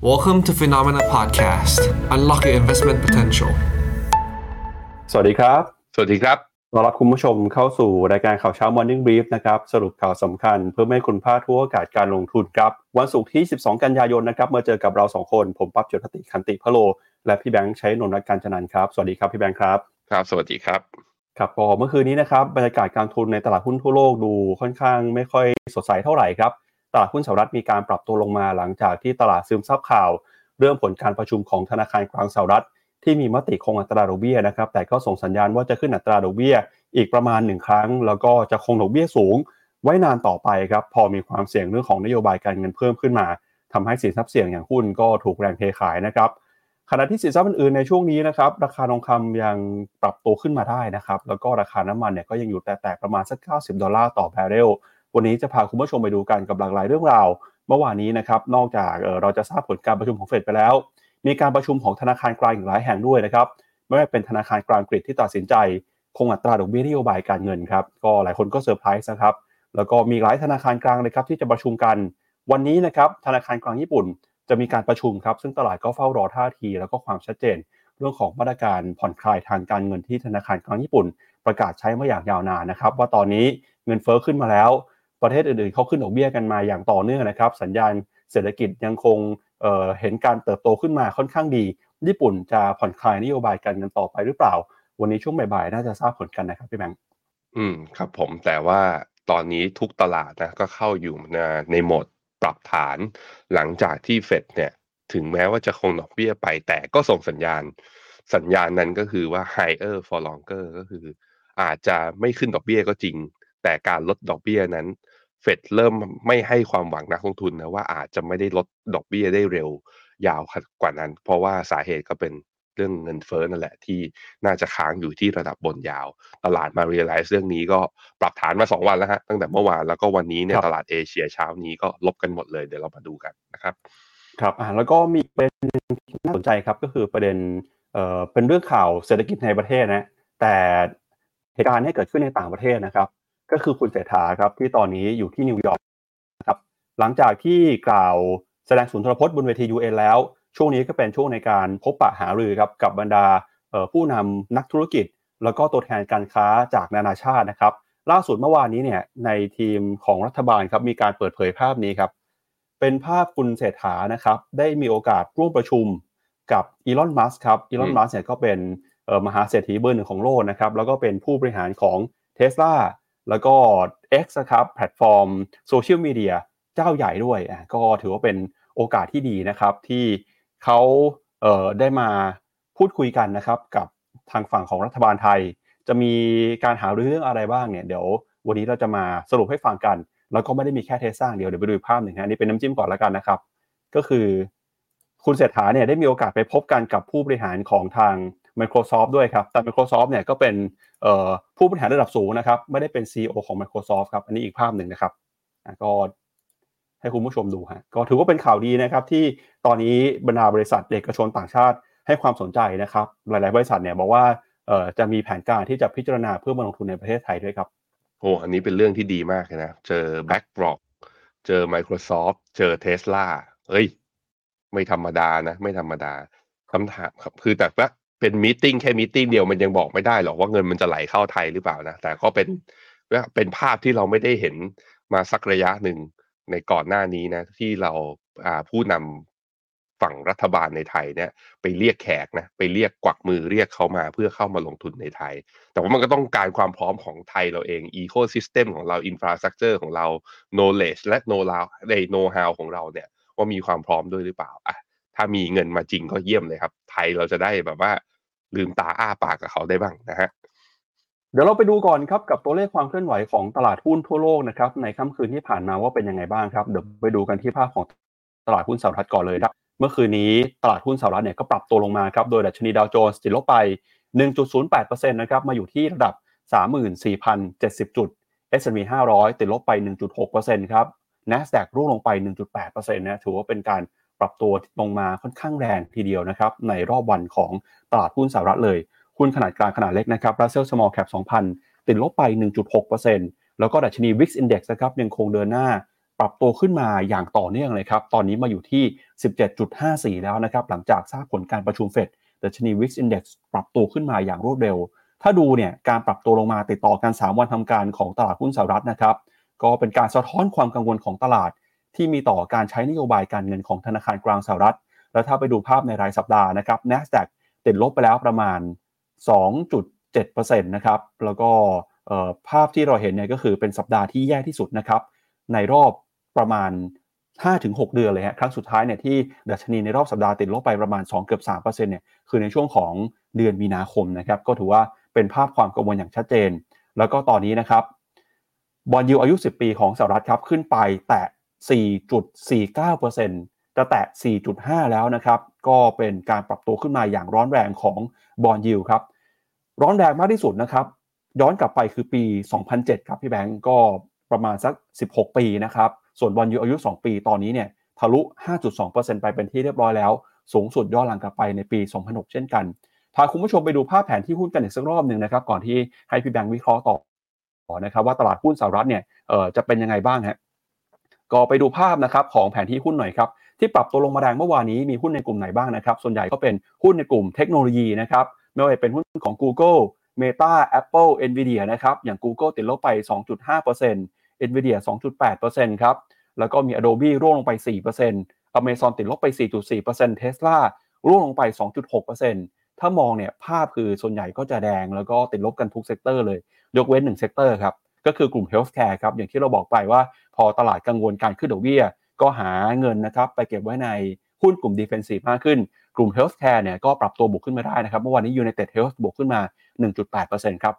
Welcome to Phenomena Podcast. Unlock your investment potential. สวัสดีครับ สวัสดีครับต้อนรับคุณผู้ชมเข้าสู่รายการข่าวเช้า Morning Brief นะครับ สรุปข่าวสำคัญเพื่อไม่ให้คุณพลาดทั่วโอกาสการลงทุนครับ วันศุกร์ที่ 12 กันยายนนะครับ มาเจอกับเรา 2 คน ผมปั๊บจุทติคันติพะโล และพี่แบงค์ใช้นนท์รักการจนันท์ครับ สวัสดีครับพี่แบงค์ครับ ครับ สวัสดีครับ ครับก็เมื่อคืนนี้นะครับ บรรยากาศการทุนในตลาดหุ้นทั่วโลกดูค่อนข้างไม่ค่อยสดใสเท่าไหร่ครับ ตลาดหุ้นสหรัฐมีการปรับตัวลงมาหลังจากที่ตลาดซึมซับข่าว เรื่องผลการประชุมของธนาคารกลางสหรัฐ ที่มีมติคงอัตราดอกเบี้ยนะครับแต่ก็ส่งสัญญาณว่าจะขึ้นอัตราดอกเบี้ย อีกประมาณหนึ่งครั้ง แล้วก็จะคงดอกเบี้ยสูง ไว้นานต่อไปครับพอมีความเสี่ยงเรื่องของนโยบายการเงินเพิ่มขึ้นมาทำให้สินทรัพย์เสี่ยงอย่างหุ้นก็ถูกแรงเทขายนะครับขณะที่สินทรัพย์อื่นๆในช่วงนี้นะครับราคาทองคำยังปรับตัวขึ้นมาได้นะครับแล้วก็ราคาน้ำมันเนี่ยก็ยังอยู่แต่แต่ประมาณสัก 90 ดอลลาร์ต่อบเรล วันนี้จะพาคุณผู้ชมไปดูกันกับหลากหลายเรื่องราว เมื่อวานนี้นะครับนอกจากเราจะทราบผลการประชุมของเฟดไปแล้ว มีการประชุมของธนาคารกลางอีกหลายแห่งด้วยนะครับไม่ว่าเป็นธนาคารกลางอังกฤษที่ตัดสินใจ คงอัตราดอกเบี้ยนโยบายการเงินครับก็หลายคนก็เซอร์ไพรส์นะครับแล้วก็มีหลายธนาคารกลางเลยครับที่จะประชุมกัน วันนี้นะครับธนาคารกลางญี่ปุ่นจะมีการประชุมครับ ซึ่งตลาดก็เฝ้ารอท่าที แล้วก็ความชัดเจน เรื่องของมาตรการผ่อนคลายทางการเงินที่ธนาคารกลางญี่ปุ่น ประกาศใช้มาอย่างยาวนานนะครับ ว่าตอนนี้เงินเฟ้อขึ้นมาแล้ว ประเทศอื่นๆเขาขึ้นดอกเบี้ยกันมาอย่างต่อเนื่องนะครับ สัญญาณเศรษฐกิจยังคงเเห็นการเติบโตขึ้นมาค่อนข้างดี ญี่ปุ่นจะผ่อนคลายนโยบายการเงินต่อไปหรือเปล่า วันนี้ช่วงบ่ายๆน่าจะทราบผลกันนะครับพี่แบงค์อืมครับผมแต่ว่าตอนนี้ทุกตลาดนะก็เข้าอยู่ในในโหมดปรับฐาน หลังจากที่เฟดเนี่ยถึงแม้ว่าจะคงดอกเบี้ยไป แต่ก็ส่งสัญญาณ สัญญาณนั้นก็คือว่า higher for longer ก็คือ อาจจะไม่ขึ้นดอกเบี้ยก็จริง แต่การลดดอกเบี้ยนั้น เฟดเริ่มไม่ให้ความหวังนักลงทุนนะว่าอาจจะไม่ได้ลดดอกเบี้ยได้เร็วยาวกว่านั้น เพราะว่าสาเหตุก็เป็นเรื่องเงินเฟ้อนั่นแหละที่น่าจะค้างอยู่ที่ระดับบนยาว ตลาดมา realize เรื่องนี้ก็ปรับฐานมา 2 วันแล้วฮะตั้งแต่เมื่อวานแล้วก็วันนี้เนี่ยตลาดเอเชียเช้านี้ก็ลบกันหมดเลยเดี๋ยวเรามาดูกันนะครับ ครับอ่าแล้วก็มีประเด็นหนึ่งที่น่าสนใจครับก็คือประเด็นเอ่อเป็นเรื่องข่าวเศรษฐกิจในประเทศนะแต่เหตุการณ์นี้เกิดขึ้นในต่างประเทศนะครับ ก็คือคุณเศรษฐาครับที่ตอนนี้อยู่ที่นิวยอร์กนะครับหลังจากที่กล่าวแสดงสุนทรพจน์บนเวที UN แล้ว ช่วงนี้ก็เป็นช่วงในการพบปะหารือครับกับบรรดาเอ่อผู้นำนักธุรกิจ แล้วก็ตัวแทนการค้าจากนานาชาตินะครับ ล่าสุดเมื่อวานนี้เนี่ยในทีมของรัฐบาลครับมีการเปิดเผยภาพนี้ครับเป็นภาพคุณเศรษฐานะครับได้มีโอกาสร่วมประชุมกับอีลอนมัสก์ครับอีลอนอืมมัสก์เนี่ยก็เป็นเอ่อมหาเศรษฐีเบอร์หนึ่งของโลกนะครับแล้วก็เป็นผู้บริหารของเท s l a แล้วก็ X นะครับแพลตฟอร์มโซเชียลมีเดียเจ้าใหญ่ด้วย ก็ถือว่าเป็นโอกาสที่ดีนะครับ ที่เขาเได้มาพูดคุยกันนะครับ กับทางฝั่งของรัฐบาลไทย จะมีการหารือเรื่องอะไรบ้างเนี่ยเดี๋ยววันนี้เราจะมาสรุปให้ฟังกัน แล้วก็ไม่ได้มีแค่เทสซางเดียวเดี๋ยวไปดูภาพหนึ่งฮะนี่เป็นน้ำจิ้มก่อนแล้วกันนะครับ ก็คือคุณเศรษฐาเนี่ยได้มีโอกาสไปพบกันกับผู้บริหารของทาง Microsoft ด้วยครับแต่ Microsoft เนี่ยก็เป็นผู้บริหารระดับสูงนะครับไม่ได้เป็น CEO ของ Microsoft ครับอันนี้อีกภาพหนึ่งนะครับก็ให้คุณผู้ชมดูฮะก็ถือว่าเป็นข่าวดีนะครับที่ตอนนี้บรรดาบริษัทเอกชนต่างชาติให้ความสนใจนะครับ หลาย ๆ บริษัทเนี่ยบอกว่าจะมีแผนการที่จะพิจารณาเพื่อมาลงทุนในประเทศไทยด้วยครับโอ้อันนี้เป็นเรื่องที่ดีมากเลยนะเจอ BlackRock เจอ Microsoft เจอ Tesla เอ้ย ไม่ธรรมดานะ ไม่ธรรมดาคำถามครับคือแต่ว่า เป็นมีติ้งแค่มีติ้งเดียวมันยังบอกไม่ได้หรอกว่าเงินมันจะไหลเข้าไทยหรือเปล่านะ แต่ก็เป็นว่าเป็นภาพที่เราไม่ได้เห็นมาสักระยะหนึ่งในก่อนหน้านี้นะ ที่เราผู้นำฝั่งรัฐบาลในไทยเนี่ย ไปเรียกแขกนะไปเรียกกวักมือเรียกเขามาเพื่อเข้ามาลงทุนในไทย แต่ว่ามันก็ต้องการความพร้อมของไทยเราเอง Ecosystem ของเรา Infrastructure ของเรา Knowledge และ Know ใน Know how ของเราเนี่ย ว่ามีความพร้อมด้วยหรือเปล่าอะ ถ้ามีเงินมาจริงก็เยี่ยมเลยครับ ไทยเราจะได้แบบว่า ลืมตาอ้าปากกับเขาได้บ้างนะฮะเดี๋ยวเราไปดูก่อนครับกับตัวเลขความเคลื่อนไหวของตลาดหุ้นทั่วโลกนะครับในค่ำคืนที่ผ่านมาว่าเป็นยังไงบ้างครับเดี๋ยวไปดูกันที่ภาพของตลาดหุ้นสหรัฐก่อนเลยครับเมื่อคืนนี้ตลาดหุ้นสหรัฐเนี่ยก็ปรับตัวลงมาครับโดยดัชนีดาวโจนส์ติดลบไป 1.08%นะครับมาอยู่ที่ระดับ 34,070 จุด S&P 500 ติดลบไป 1.6%ครับ NASDAQ ร่วงลงไป 1.8%นะถือว่าเป็นการ ปรับตัวลงมาค่อนข้างแรงทีเดียวนะครับในรอบวันของตลาดหุ้นสหรัฐเลยหุ้นขนาดกลางขนาดเล็กนะครับ Russell Small Cap 2,000 ติดลบไป 1.6%แล้วก็ดัชนี Wix Index นะครับยังคงเดินหน้าปรับตัวขึ้นมาอย่างต่อเนื่องเลยครับ ตอนนี้มาอยู่ที่ 17.54 แล้วนะครับ หลังจากทราบผลการประชุมเฟดดัชนีวิกซ์อินเด็กซ์ปรับตัวขึ้นมาอย่างรวดเร็ว ถ้าดูเนี่ยการปรับตัวลงมาติดต่อกัน 3 วันทำการของตลาดหุ้นสหรัฐนะครับ ก็เป็นการสะท้อนความกังวลของตลาด ที่มีต่อการใช้นโยบายการเงินของธนาคารกลางสหรัฐ แล้วถ้าไปดูภาพในรายสัปดาห์นะครับ NASDAQ ติดลบไปแล้วประมาณ 2.7%นะครับแล้วก็ภาพที่เราเห็นเนี่ยก็คือเป็นสัปดาห์ที่แย่ที่สุดนะครับในรอบประมาณ 5-6 เดือนเลยฮะครั้งสุดท้ายเนี่ยที่ดัชนีในรอบสัปดาห์ติดลบไปประมาณ2เกือบ3%เนี่ยคือในช่วงของเดือนมีนาคมนะครับก็ถือว่าเป็นภาพความกังวลอย่างชัดเจน แล้วก็ตอนนี้นะครับบอลยูอายุ 10 ปีของสหรัฐครับขึ้นไปแตะ 4.49%จะแตะ 4.5 แล้วนะครับ ก็เป็นการปรับตัวขึ้นมาอย่างร้อนแรงของบอลยูครับ ร้อนแรงมากที่สุดนะครับ ย้อนกลับไปคือปี 2007 ครับพี่แบงก์ก็ประมาณสัก 16 ปีนะครับ ส่วนบอลยูอายุ 2 ปีตอนนี้เนี่ยทะลุ 5.2%ไปเป็นที่เรียบร้อยแล้ว สูงสุดย้อนหลังกลับไปในปี 2006 เช่นกัน พาคุณผู้ชมไปดูภาพแผนที่หุ้นกันอีกสักรอบหนึ่งนะครับ ก่อนที่ให้พี่แบงค์วิเคราะห์ต่อนะครับว่าตลาดหุ้นสหรัฐเนี่ยเอ่อจะเป็นยังไงบ้างฮะ ก็ไปดูภาพนะครับของแผนที่หุ้นหน่อยครับที่ปรับตัวลงมาแรงเมื่อวานนี้มีหุ้นในกลุ่มไหนบ้างนะครับ ส่วนใหญ่ก็เป็นหุ้นในกลุ่มเทคโนโลยีนะครับไม่ว่าจะเป็นหุ้นของ Google Meta Apple Nvidia นะครับอย่าง Google ติดลบไป 2.5% Nvidia 2.8%ครับแล้วก็มี Adobe ร่วงลงไป 4% Amazon ติดลบไป 4.4% Tesla ร่วงลงไป 2.6%ถ้ามองเนี่ยภาพคือส่วนใหญ่ก็จะแดงแล้วก็ติดลบกันทุก sector เลย ยกเว้น1 sector ครับ ก็คือกลุ่ม Healthcare ครับอย่างที่เราบอกไปว่าพอตลาดกังวลการขึ้นดอกเบี้ย ก็หาเงินนะครับไปเก็บไว้ในหุ้นกลุ่ม Defensive มากขึ้น กลุ่ม Healthcare เนี่ยก็ปรับตัวบวกขึ้นมาได้นะครับเมื่อวานนี้ United Health บวกขึ้นมา 1.8%ครับ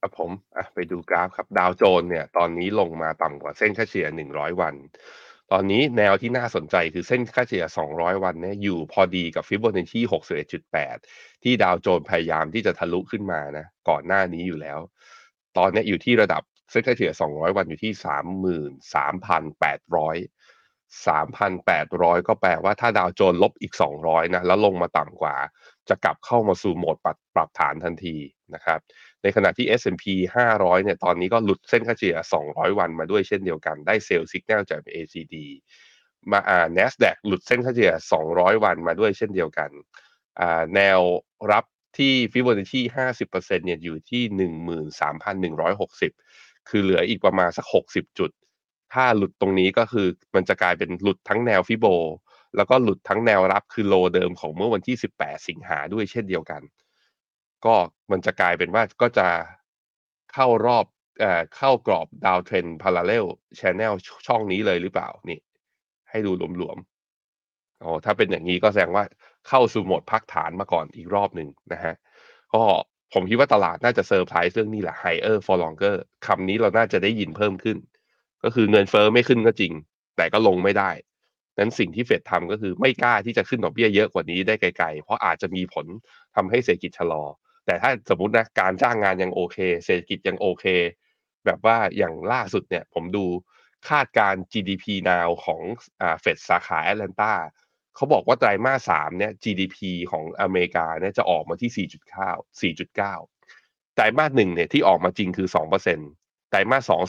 ครับผมไปดูกราฟครับดาวโจนเนี่ยตอนนี้ลงมาต่ำกว่าเส้นค่าเฉลี่ย 100 วัน ตอนนี้แนวที่น่าสนใจคือเส้นค่าเฉลี่ย 200 วันเนี่ยอยู่พอดีกับฟิโบนัชชี61.8 ที่ดาวโจนส์พยายามที่จะทะลุขึ้นมานะก่อนหน้านี้อยู่แล้ว ตอนนี้อยู่ที่ระดับ เส้นค่าเฉลี่ย200 วันอยู่ที่ 33,800 3,800 ก็แปลว่าถ้าดาวโจนลบอีก 200 นะ แล้วลงมาต่ำกว่า จะกลับเข้ามาสู่โหมดปรับปรับฐานทันทีนะครับ ในขณะที่ S&P 500 เนี่ย ตอนนี้ก็หลุดเส้นค่าเฉลี่ย 200 วันมาด้วยเช่นเดียวกัน ได้เซลล์สัญญาณจาก ACD มาอ่า NASDAQ หลุดเส้นค่าเฉลี่ย 200 วันมาด้วยเช่นเดียวกันอ่าแนวรับที่ฟิโบนัชชี50%เนี่ยอยู่ที่ 13,160 คือเหลืออีกประมาณสัก60จุด ถ้าหลุดตรงนี้ก็คือมันจะกลายเป็นหลุดทั้งแนว Fibo แล้วก็หลุดทั้งแนวรับคือ low เดิมของเมื่อวันที่18สิงหาด้วยเช่นเดียวกัน ก็มันจะกลายเป็นว่าก็จะเข้ารอบเอ่อเข้ากรอบ downtrend parallel channel ช่องนี้เลยหรือเปล่านี่ ให้ดูหลวมๆอ๋อถ้าเป็นอย่างนี้ก็แสดงว่าเข้าสู่โหมดพักฐานมาก่อนอีกรอบหนึ่งนะฮะก็ ผมคิดว่าตลาดน่าจะเซอร์ไพรส์เรื่องนี้แหละ higher for longer คำนี้เราน่าจะได้ยินเพิ่มขึ้น ก็คือเงินเฟอ้อไม่ขึ้นก็จริง แต่ก็ลงไม่ได้ นั้นสิ่งที่เฟดทำก็คือไม่กล้าที่จะขึ้นดอกเบี้ยเยอะกว่านี้ได้ไกลๆ เพราะอาจจะมีผลทำให้เศรษฐกิจชะลอ แต่ถ้าสมมตินะการจ้างงานยังโอเค เศรษฐกิจยังโอเค แบบว่าอย่างล่าสุดเนี่ยผมดูคาดการ GDP now ของเฟดสาขาแอตแลนตา เขาบอกว่าไตรมาสสามเนี่ย GDP ของอเมริกาเนี่ยจะออกมาที่ 4.9 4.9 ไตรมาสหนึ่งเนี่ยที่ออกมาจริงคือ 2%ไตรมาสสอง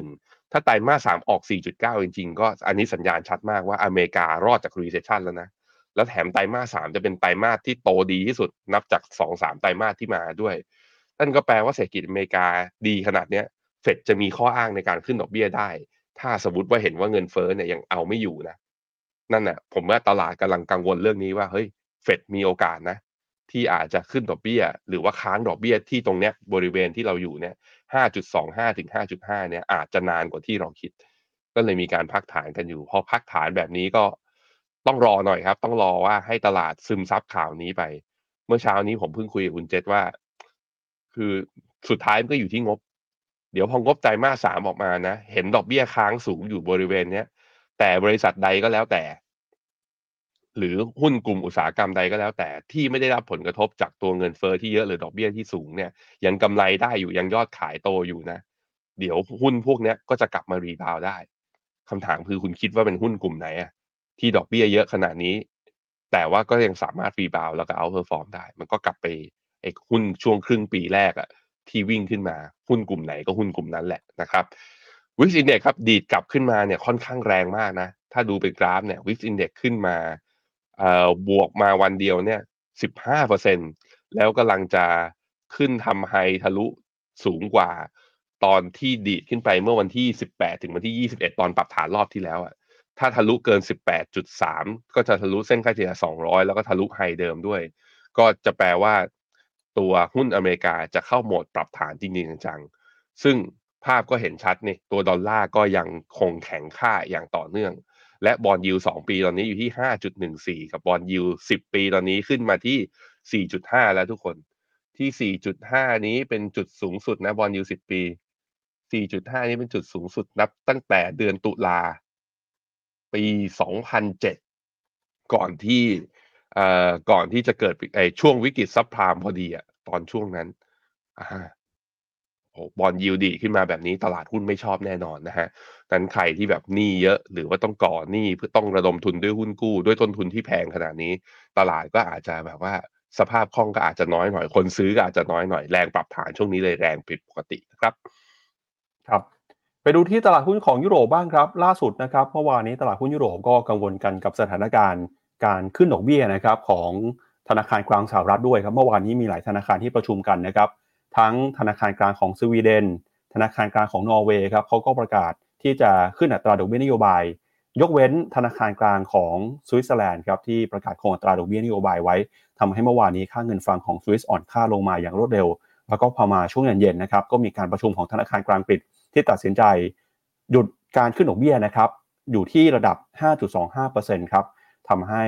2.1 ถ้าไตรมาสสามออก 4.9 จริงๆ ก็อันนี้สัญญาณชัดมากว่าอเมริการอดจาก recession แล้วนะ แล้วแถมไตรมาสสามจะเป็นไตรมาสที่โตดีที่สุดนับจาก 2-3 ไตรมาสที่มาด้วย นั่นก็แปลว่าเศรษฐกิจอเมริกาดีขนาดเนี้ยเฟดจะมีข้ออ้างในการขึ้นดอกเบี้ยได้ ถ้าสมมติว่าเห็นว่าเงินเฟ้อเนี่ยยังเอาไม่อยู่นะ นั่นน่ะผมว่าตลาดกำลังกังวลเรื่องนี้ว่าเฮ้ยเฟดมีโอกาสนะ ที่อาจจะขึ้นดอกเบี้ย หรือว่าค้างดอกเบี้ยที่ตรงเนี้ยบริเวณที่เราอยู่เนี่ย5.25ถึง5.5เนี่ยอาจจะนานกว่าที่เราคิด ก็เลยมีการพักฐานกันอยู่ พอพักฐานแบบนี้ก็ต้องรอหน่อยครับ ต้องรอว่าให้ตลาดซึมซับข่าวนี้ไป เมื่อเช้านี้ผมเพิ่งคุยกับคุณเจษว่า คือสุดท้ายมันก็อยู่ที่งบ เดี๋ยวพองบไตรมาสสามออกมานะ เห็นดอกเบี้ยค้างสูงอยู่บริเวณเนี้ย แต่บริษัทใดก็แล้วแต่ หรือหุ้นกลุ่มอุตสาหกรรมใดก็แล้วแต่ที่ไม่ได้รับผลกระทบจากตัวเงินเฟอ้อที่เยอะหรือดอกเบี้ยที่สูงเนี่ยยังกำไรได้อยู่ยังยอดขายโตอยู่นะ เดี๋ยวหุ้นพวกเนี้ยก็จะกลับมารีบาวได้คำถามคือคุณคิดว่าเป็นหุ้นกลุ่มไหนอะที่ดอกเบี้ยเยอะขนาดนี้ แต่ว่าก็ยังสามารถ rebound แล้วก็ outperform ได้ มันก็กลับไปไอ้หุ้นช่วงครึ่งปีแรกอะที่วิ่งขึ้นมาหุ้นกลุ่มไหนก็หุ้นกลุ่มนั้นแหละนะครับ VIX Index ครับดีดกลับขึ้นมาเนี่ยค่อนข้างแรงมากนะ ถ้าดูเป็นกราฟเนี่ย VIX Index ขึ้นมาเอ่อบวกมาวันเดียวเนี่ยสิบห้าเปอร์เซ็นแล้วกำลังจะขึ้นทำ high ทะลุสูงกว่า ตอนที่ดีดขึ้นไปเมื่อวันที่สิบแปดถึงวันที่ยี่สิบเอ็ดตอนปรับฐานรอบที่แล้วอะถ้าทะลุเกินสิบแปดจุดสามก็จะทะลุเส้นค่าเฉลี่ยสองร้อยแล้วก็ทะลุ high เดิมด้วย ก็จะแปลว่าตัวหุ้นอเมริกาจะเข้าโหมดปรับฐานจริงๆจังๆซึ่ง ภาพก็เห็นชัดนี่ตัวดอลลาร์ก็ยังคงแข็งค่าอย่างต่อเนื่อง และ bond yield สองปีตอนนี้อยู่ที่ห้าจุดหนึ่งสี่กับ bond yield สิบปีตอนนี้ขึ้นมาที่สี่จุดห้าแล้วทุกคนที่สี่จุดห้านี้เป็นจุดสูงสุดนะ bond yield สิบปีสี่จุดห้านี้เป็นจุดสูงสุดนับตั้งแต่เดือนตุลา ปีสองพันเจ็ดก่อนที่เอ่อก่อนที่จะเกิดไอช่วงวิกฤตซับพรามพอดีอะตอนช่วงนั้นอ่า บอลยิวดีขึ้นมาแบบนี้ตลาดหุ้นไม่ชอบแน่นอนนะฮะนั้นใครที่แบบหนี้เยอะหรือว่าต้องก่อหนี้เพื่อต้องระดมทุนด้วยหุ้นกู้ ด้วยต้นทุนที่แพงขนาดนี้ ตลาดก็อาจจะแบบว่าสภาพคล่องก็อาจจะน้อยหน่อย คนซื้อก็อาจจะน้อยหน่อยแรงปรับฐานช่วงนี้เลยแรงผิดปกตินะครับ ครับ ไปดูที่ตลาดหุ้นของยุโรปบ้างครับ ล่าสุดนะครับเมื่อวานนี้ตลาดหุ้นยุโรปก็กังวลกันกับสถานการณ์การขึ้นดอกเบี้ยนะครับของธนาคารกลางสหรัฐด้วยครับ เมื่อวานนี้มีหลายธนาคารที่ประชุมกันนะครับ ทั้งธนาคารกลางของสวีเดน ธนาคารกลางของนอร์เวย์ครับเขาก็ประกาศที่จะขึ้นอัตราดอกเบี้ยนโยบาย ยกเว้นธนาคารกลางของสวิตเซอร์แลนด์ครับที่ประกาศคงอัตราดอกเบี้ยนโยบายไว้ทำให้เมื่อวานนี้ค่าเงินฟรังของสวิสอ่อนค่าลงมาอย่างรวดเร็ว แล้วก็พอมาช่วงเย็นๆนะครับก็มีการประชุมของธนาคารกลางปิด ที่ตัดสินใจ หยุดการขึ้นดอกเบี้ยนะครับอยู่ที่ระดับ 5.25%ครับทำให้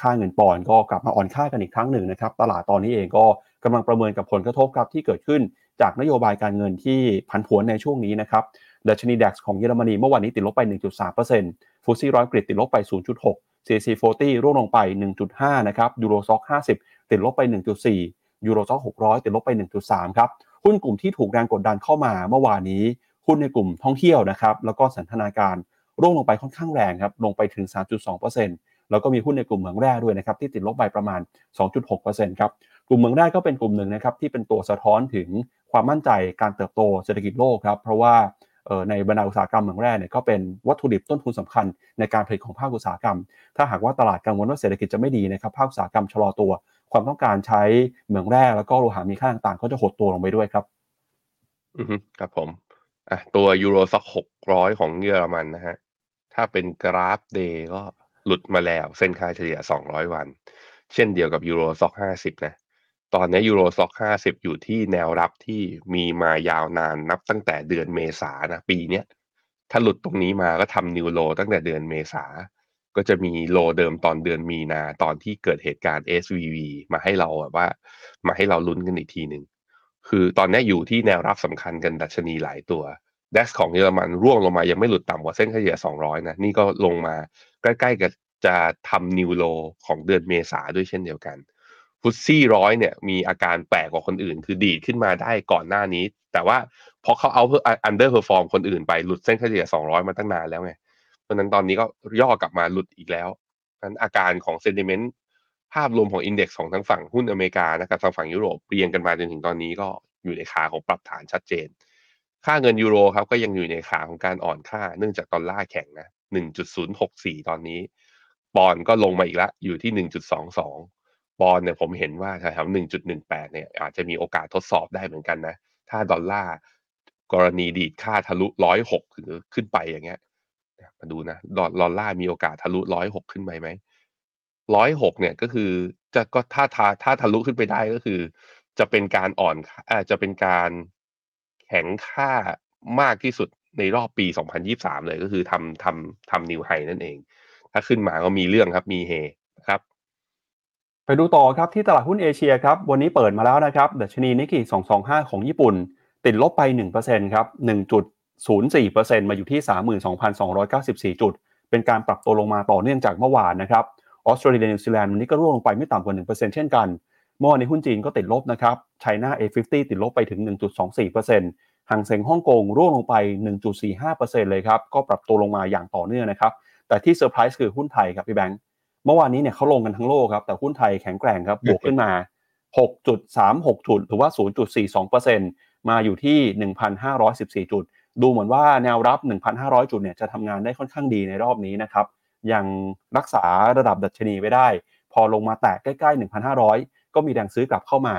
ค่าเงินปอนด์ก็กลับมาอ่อนค่ากันอีกครั้งหนึ่งนะครับ ตลาดตอนนี้เองก็ กำลังประเมินกับผลกระทบครับที่เกิดขึ้นจากนโยบายการเงินที่ผันผวนในช่วงนี้นะครับดัชนีดัคของเยอรมนีเมื่อวานนี้ติดลบไป 1.3%ฟูซี่ร้อยกรีดติดลบไป 0.6 CAC 40 ร่วงลงไป 1.5 นะครับยูโรซ็อก50 ติดลบไป 1.4 ยูโรซ็อก600 ติดลบไป 1.3 ครับ หุ้นกลุ่มที่ถูกแรงกดดันเข้ามาเมื่อวานนี้ หุ้นในกลุ่มท่องเที่ยวนะครับ แล้วก็สันทนาการ ร่วงลงไปค่อนข้างแรงครับ ลงไปถึง 3.2% แล้วก็มีหุ้นในกลุ่มเหมืองแร่ด้วยนะครับที่ติดลบไปประมาณ 2.6%ครับกลุ่มเหมืองแร่ก็เป็นกลุ่มหนึ่งนะครับที่เป็นตัวสะท้อนถึงความมั่นใจการเติบโตเศรษฐกิจโลกครับเพราะว่าในบรรดาอุตสาหกรรมเหมืองแร่เนี่ยก็เป็นวัตถุดิบต้นทุนสำคัญในการผลิตของภาคอุตสาหกรรม ถ้าหากว่าตลาดกังวลว่าเศรษฐกิจจะไม่ดีนะครับภาคอุตสาหกรรมชะลอตัว ความต้องการใช้เหมืองแร่แล้วก็โลหะมีค่าต่างๆ ก็จะหดตัวลงไปด้วยครับ อือครับผมอะตัว Euro Stoxx หกร้อยของเยอรมันนะฮะถ้าเป็นกราฟ day ก็ หลุดมาแล้ว เส้นค่าเฉลี่ยสองร้อยวัน เช่นเดียวกับ Euro Stoxx ห้าสิบนะ ตอนนี้ Euro Stoxx ห้าสิบอยู่ที่แนวรับที่มีมายาวนานนับตั้งแต่เดือนเมษานะ ปีเนี้ย ถ้าหลุดตรงนี้มาก็ทำนิวโลตั้งแต่เดือนเมษา ก็จะมีโลเดิมตอนเดือนมีนา ตอนที่เกิดเหตุการณ์ SVV มาให้เราแบบว่า มาให้เราลุ้นกันอีกทีหนึ่งคือตอนนี้อยู่ที่แนวรับสำคัญกันดัชนีหลายตัวด x ของเยอรมันร่วงลงมายังไม่หลุดต่ำกว่าเส้นเฉลี่ย 200 นะ นี่ก็ลงมา ใกล้ๆกับจะทำนิวโลของเดือนเมษาด้วยเช่นเดียวกันFTSE ร้อยเนี่ยมีอาการแปลกกว่าคนอื่น คือดีดขึ้นมาได้ก่อนหน้านี้ แต่ว่าพอเขา outper underperform คนอื่นไปหลุดเส้นเฉลี่ย200 มาตั้งนานแล้วไงเพราะนั้นตอนนี้ก็ย่อกลับมาหลุดอีกแล้วนั้นอาการของ sentiment ภาพรวมของ index ของทั้งฝั่งหุ้นอเมริกานะครับทางฝั่งยุโรปเรียงกันมาจนถึงตอนนี้ก็อยู่ในขาของปรับฐานชัดเจน ค่าเงินยูโรครับก็ยังอยู่ในขาของการอ่อนค่า เนื่องจากดอลลาร์แข็งนะ 1.064 ตอนนี้ ปอนก็ลงมาอีกแล้วอยู่ที่ 1.22 ปอนเนี่ยผมเห็นว่าแถวๆ1.18 เนี่ยอาจจะมีโอกาสทดสอบได้เหมือนกันนะ ถ้าดอลลาร์กรณีดีดค่าทะลุ 106 หรือขึ้นไปอย่างเงี้ยมาดูนะดอลลาร์มีโอกาสทะลุ 106 ขึ้นไปไหม 106 เนี่ยก็คือจะก็ถ้าถ้าถ้าทะลุขึ้นไปได้ก็คือ จะเป็นการอ่อนอาจจะเป็นการแข็งค่ามากที่สุด ในรอบปี 2023 เลยก็คือทำทำทำ new high นั่นเอง ถ้าขึ้นมาก็มีเรื่องครับมีเฮครับไปดูต่อครับที่ตลาดหุ้นเอเชียครับวันนี้เปิดมาแล้วนะครับดัชนีนิกเกิ225 ของญี่ปุ่น ติดลบไป 1%ครับ 1.04%มาอยู่ที่ 32,294 จุด เป็นการปรับตัวลงมาต่อเนื่องจากเมื่อวานนะครับออสเตรเลียนิวซีแลนด์วันนี้ก็ร่วงลงไปไม่ต่ำกว่า 1%เช่นกันเมื่อวานในหุ้นจีนก็ติดลบนะครับไชน่า A50 ติดลบไปถึง 1.24% ห่างเซ็งฮ่องกงร่วงลงไป 1.45%เลยครับ ก็ปรับตัวลงมาอย่างต่อเนื่องนะครับ แต่ที่เซอร์ไพรส์คือหุ้นไทยครับพี่แบงค์ เมื่อวานนี้เนี่ยเขาลงกันทั้งโลกครับ แต่หุ้นไทยแข็งแกร่งครับ บวกขึ้นมา 6.36 จุด หรือว่า 0.42%มาอยู่ที่ 1,514 จุด ดูเหมือนว่าแนวรับ 1,500 จุดเนี่ยจะทำงานได้ค่อนข้างดีในรอบนี้นะครับ ยังรักษาระดับดัชนีไว้ได้ พอลงมาแตะใกล้ๆ 1,500 ก็มีแรงซื้อกลับเข้ามา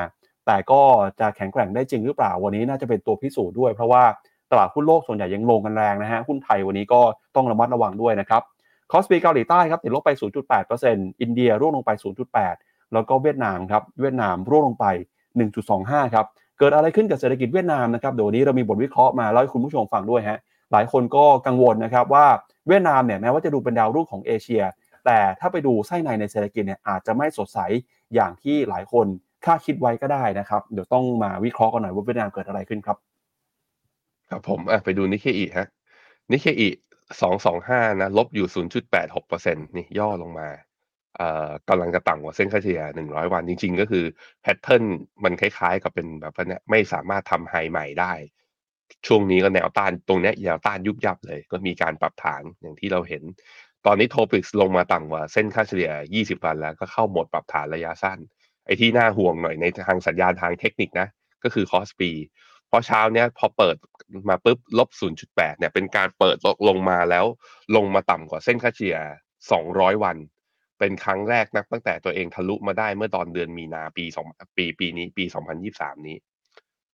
แต่ก็จะแข็งแกร่งได้จริงหรือเปล่าวันนี้น่าจะเป็นตัวพิสูจน์ด้วยเพราะว่าตลาดหุ้นโลกส่วนใหญ่ยังลงกันแรงนะฮะหุ้นไทยวันนี้ก็ต้องระมัดระวังด้วยนะครับคอสปีเกาหลีใต้ครับติดลบไป 0.8%อินเดียร่วงลงไป 0.8 แล้วก็เวียดนามครับเวียดนามร่วงลงไป 1.25 ครับเกิดอะไรขึ้นกับเศรษฐกิจเวียดนามนะครับเดี๋ยวนี้เรามีบทวิเคราะห์มาเล่าให้คุณผู้ชมฟังด้วยฮะหลายคนก็กังวลนะครับว่าเวียดนามเนี่ยแม้ว่าจะดูเป็นดาวรุ่งของเอเชีย แต่ถ้าไปดูไส้ในในเศรษฐกิจเนี่ยอาจจะไม่สดใสอย่างที่หลายคน คาดคิดไว้ก็ได้นะครับ เดี๋ยวต้องมาวิเคราะห์กันหน่อยว่าเวียดนามเกิดอะไรขึ้นครับ ครับผมอะไปดูนิเคอีฮะนิเคอีสองสองห้านะลบอยู่ศูนย์จุดแปดหกเปอร์เซ็นนี่ย่อลงมาเอ่อกำลังจะต่ำกว่าเส้นค่าเฉลี่ยหนึ่งร้อยวันจริง ๆ ก็คือ pattern มันคล้ายๆ กับเป็นแบบว่าเนี่ยไม่สามารถทำ high ใหม่ได้ ช่วงนี้ก็แนวต้านตรงเนี้ยแนวต้านยุบยับเลย ก็มีการปรับฐานอย่างที่เราเห็น ตอนนี้โทปิกลงมาต่ำกว่าเส้นค่าเฉลี่ย 20 วันแล้วก็เข้าโหมดปรับฐานระยะสั้น ไอ้ที่น่าห่วงหน่อยในทางสัญญาณทางเทคนิคนะ ก็คือคอสปีเพราะเช้าเนี้ยพอเปิดมาปุ๊บลบ 0.8 เนี่ยเป็นการเปิดลงมาแล้วลงมาต่ำกว่าเส้นค่าเฉลี่ย 200 วัน เป็นครั้งแรกนะตั้งแต่ตัวเองทะลุมาได้เมื่อตอนเดือนมีนาปี2ปีปีนี้ปี 2023 นี้